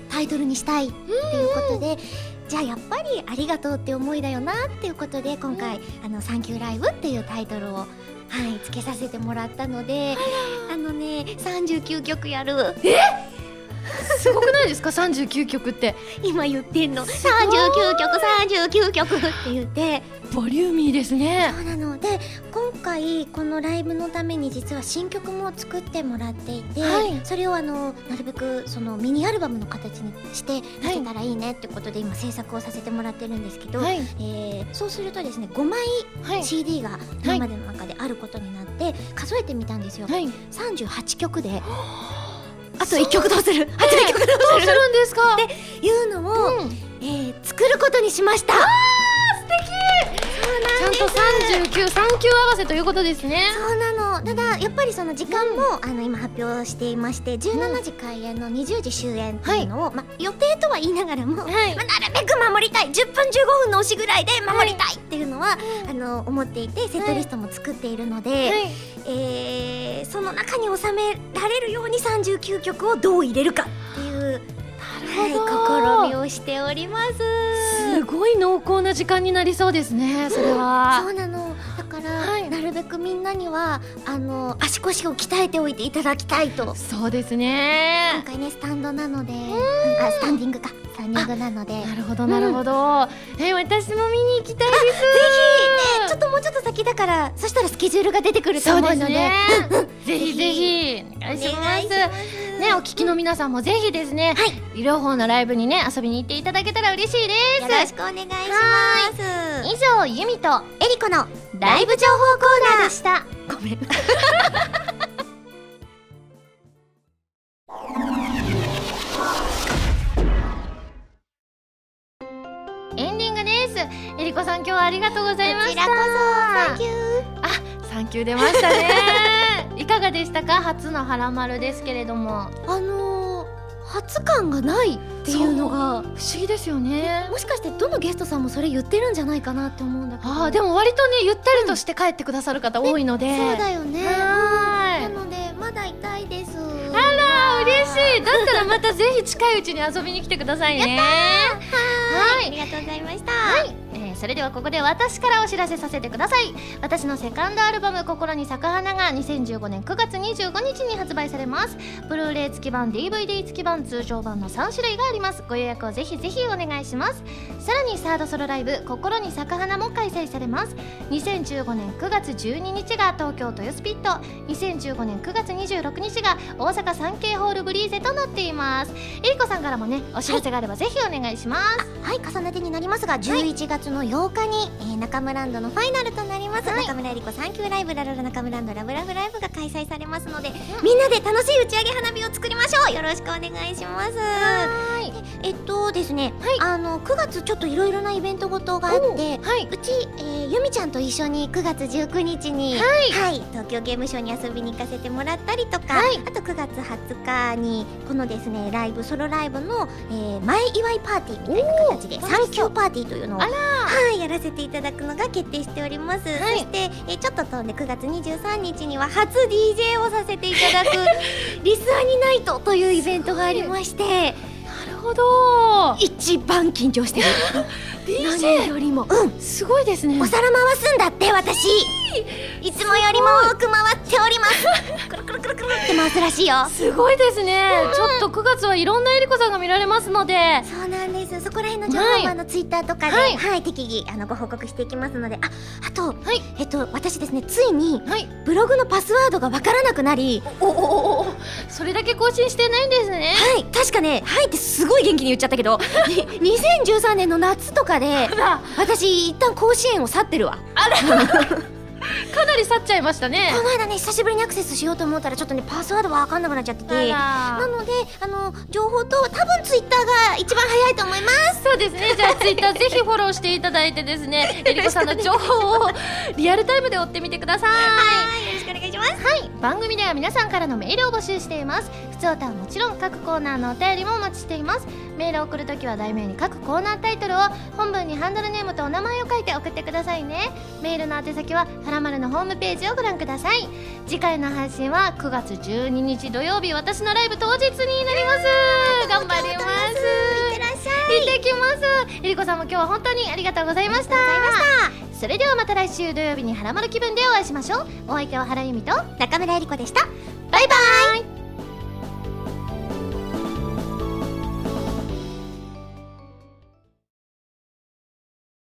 タイトルにしたいっていうことで、じゃあやっぱりありがとうって思いだよなっていうことで今回「あのサンキューライブ」っていうタイトルを。はい、つけさせてもらったのであのね39曲やるすごくないですか？39曲って。今言ってんの。39曲39曲って言って。ボリューミーですね。そうなの。で今回このライブのために実は新曲も作ってもらっていて、はい。それをあのなるべくそのミニアルバムの形にして出せたらいいねってことで今制作をさせてもらってるんですけど、はい。えーそうするとですね5枚はい。CD が今までの中であることになって数えてみたんですよ、はい。38曲で あと1曲どうする？あと1曲どどううするんですか？っていうのを、うん。えー作ることにしましたちゃんと39、3級合わせということですね。そうなの。ただやっぱりその時間も、あの今発表していまして17時開演の20時終演っていうのを、ま、予定とは言いながらも、はい。まなるべく守りたい。10分15分の押しぐらいで守りたいっていうのは、あの思っていてセットリストも作っているので、はい。えーその中に収められるように39曲をどう入れるかっていう、はい、試みをしております。すごい濃厚な時間になりそうですね。それは。そうなの。だから、はい。なるべべくみんなにはあの足腰を鍛えておいていただきたいと。そうです今ね回ねスタンドなので。あスタンディングか。スタンディングなので。なるほどなるほど、え私も見に行きたいです。ぜひねちょっともうちょっと先だからそしたらスケジュールが出てくると思うので。ね。ぜひぜひ。お願いしますねお聞きの皆さんもぜひですね、はい、両方のライブにね遊びに行っていただけたら嬉しいです。よろしくお願いします。以上ユミとエリコのライブ情報コーナーでした。ごめん。エンディングです。えりこさん今日はありがとうございました。こちらこそ。サンキューあサンキュー出ましたね。いかがでしたか？初のハラマルですけれども。あのー、初感がないっていうのが不思議ですよね。もしかしてどのゲストさんもそれ言ってるんじゃないかなって思うんだけど。あーでも割とねゆったりとして帰ってくださる方多いので、そうだよね。はーい。なのでまだ痛いです。あら嬉しい。だったらまたぜひ近いうちに遊びに来てくださいね。はい。ありがとうございました。はい、えーそれではここで私からお知らせさせてください。私のセカンドアルバム「心に咲く花」が2015年9月25日に発売されます。ブルーレイ付き版 DVD 付き版通常版の3種類があります。ご予約をぜひぜひお願いします。さらにサードソロライブ「心に咲く花」も開催されます。2015年9月12日が東京豊洲ピット。2015年9月26日が大阪サンケイホールブリーゼとなっています。えりこさんからもねお知らせがあればぜひお願いします、はい重ねてになりますが11月の8日に、えー中村ランドのファイナルとなります、中村えり子サンキューライブラララ中村ランドラブラブライブが開催されますので、みんなで楽しい打ち上げ花火を作りましょうよろしくお願いしますはいえっとですね、はいあの9月ちょっといろいろなイベントごとがあってはいうち、えーゆみちゃんと一緒に9月19日に、はい東京ゲームショウに遊びに行かせてもらったりとか、はいあと9月20日にこのですねライブソロライブの、えー前祝いパーティーみたいな形でサンキューパーティーというのをあらはいやらせていただくのが決定しております、はい。そして、えーちょっと飛んで9月23日には初 DJ をさせていただく リスアニナイトというイベントがありましてなるほど。一番緊張してる。DJ よりも。うん。すごいですね。お皿回すんだって私いつもよりも多く回っております。くるくるくるくるって回すらしいよ。すごいですね。ちょっと9月はいろんなえりこさんが見られますので。そうなんです。そこら辺の情報はあのツイッターとかで、ははいい適宜あのご報告していきますので。ああと、はい。えっと私ですねついにはい。ブログのパスワードがわからなくなり。おおおおそれだけ更新してないんですねはい確かねはいってすごい元気に言っちゃったけどに2013年の夏とかでら私一旦甲子園を去ってるわ かなり去っちゃいましたね。この間ね久しぶりにアクセスしようと思ったらちょっとねパスワードわかんなくなっちゃってて。なのであの情報と多分ツイッターが一番早いと思います。そうですね。じゃあツイッターぜひフォローしていただいてですね えりこさんの情報をリアルタイムで追ってみてください。はいよろしくお願いします。はい。番組では皆さんからのメールを募集しています普通歌はもちろん各コーナーのお便りもお待ちしています。メールを送るときは題名に各コーナータイトルを本文にハンドルネームとお名前を書いて送ってくださいね。メールの宛先ははらまるのホームページをご覧ください。次回の配信は9月12日土曜日私のライブ当日になります。頑張ります。いってらっしゃい行ってきます。えりこさんも今日は本当にありがとうございました。それではまた来週土曜日にはらまる気分でお会いしましょう。お相手は原由美と中村えり子でした。バイバイ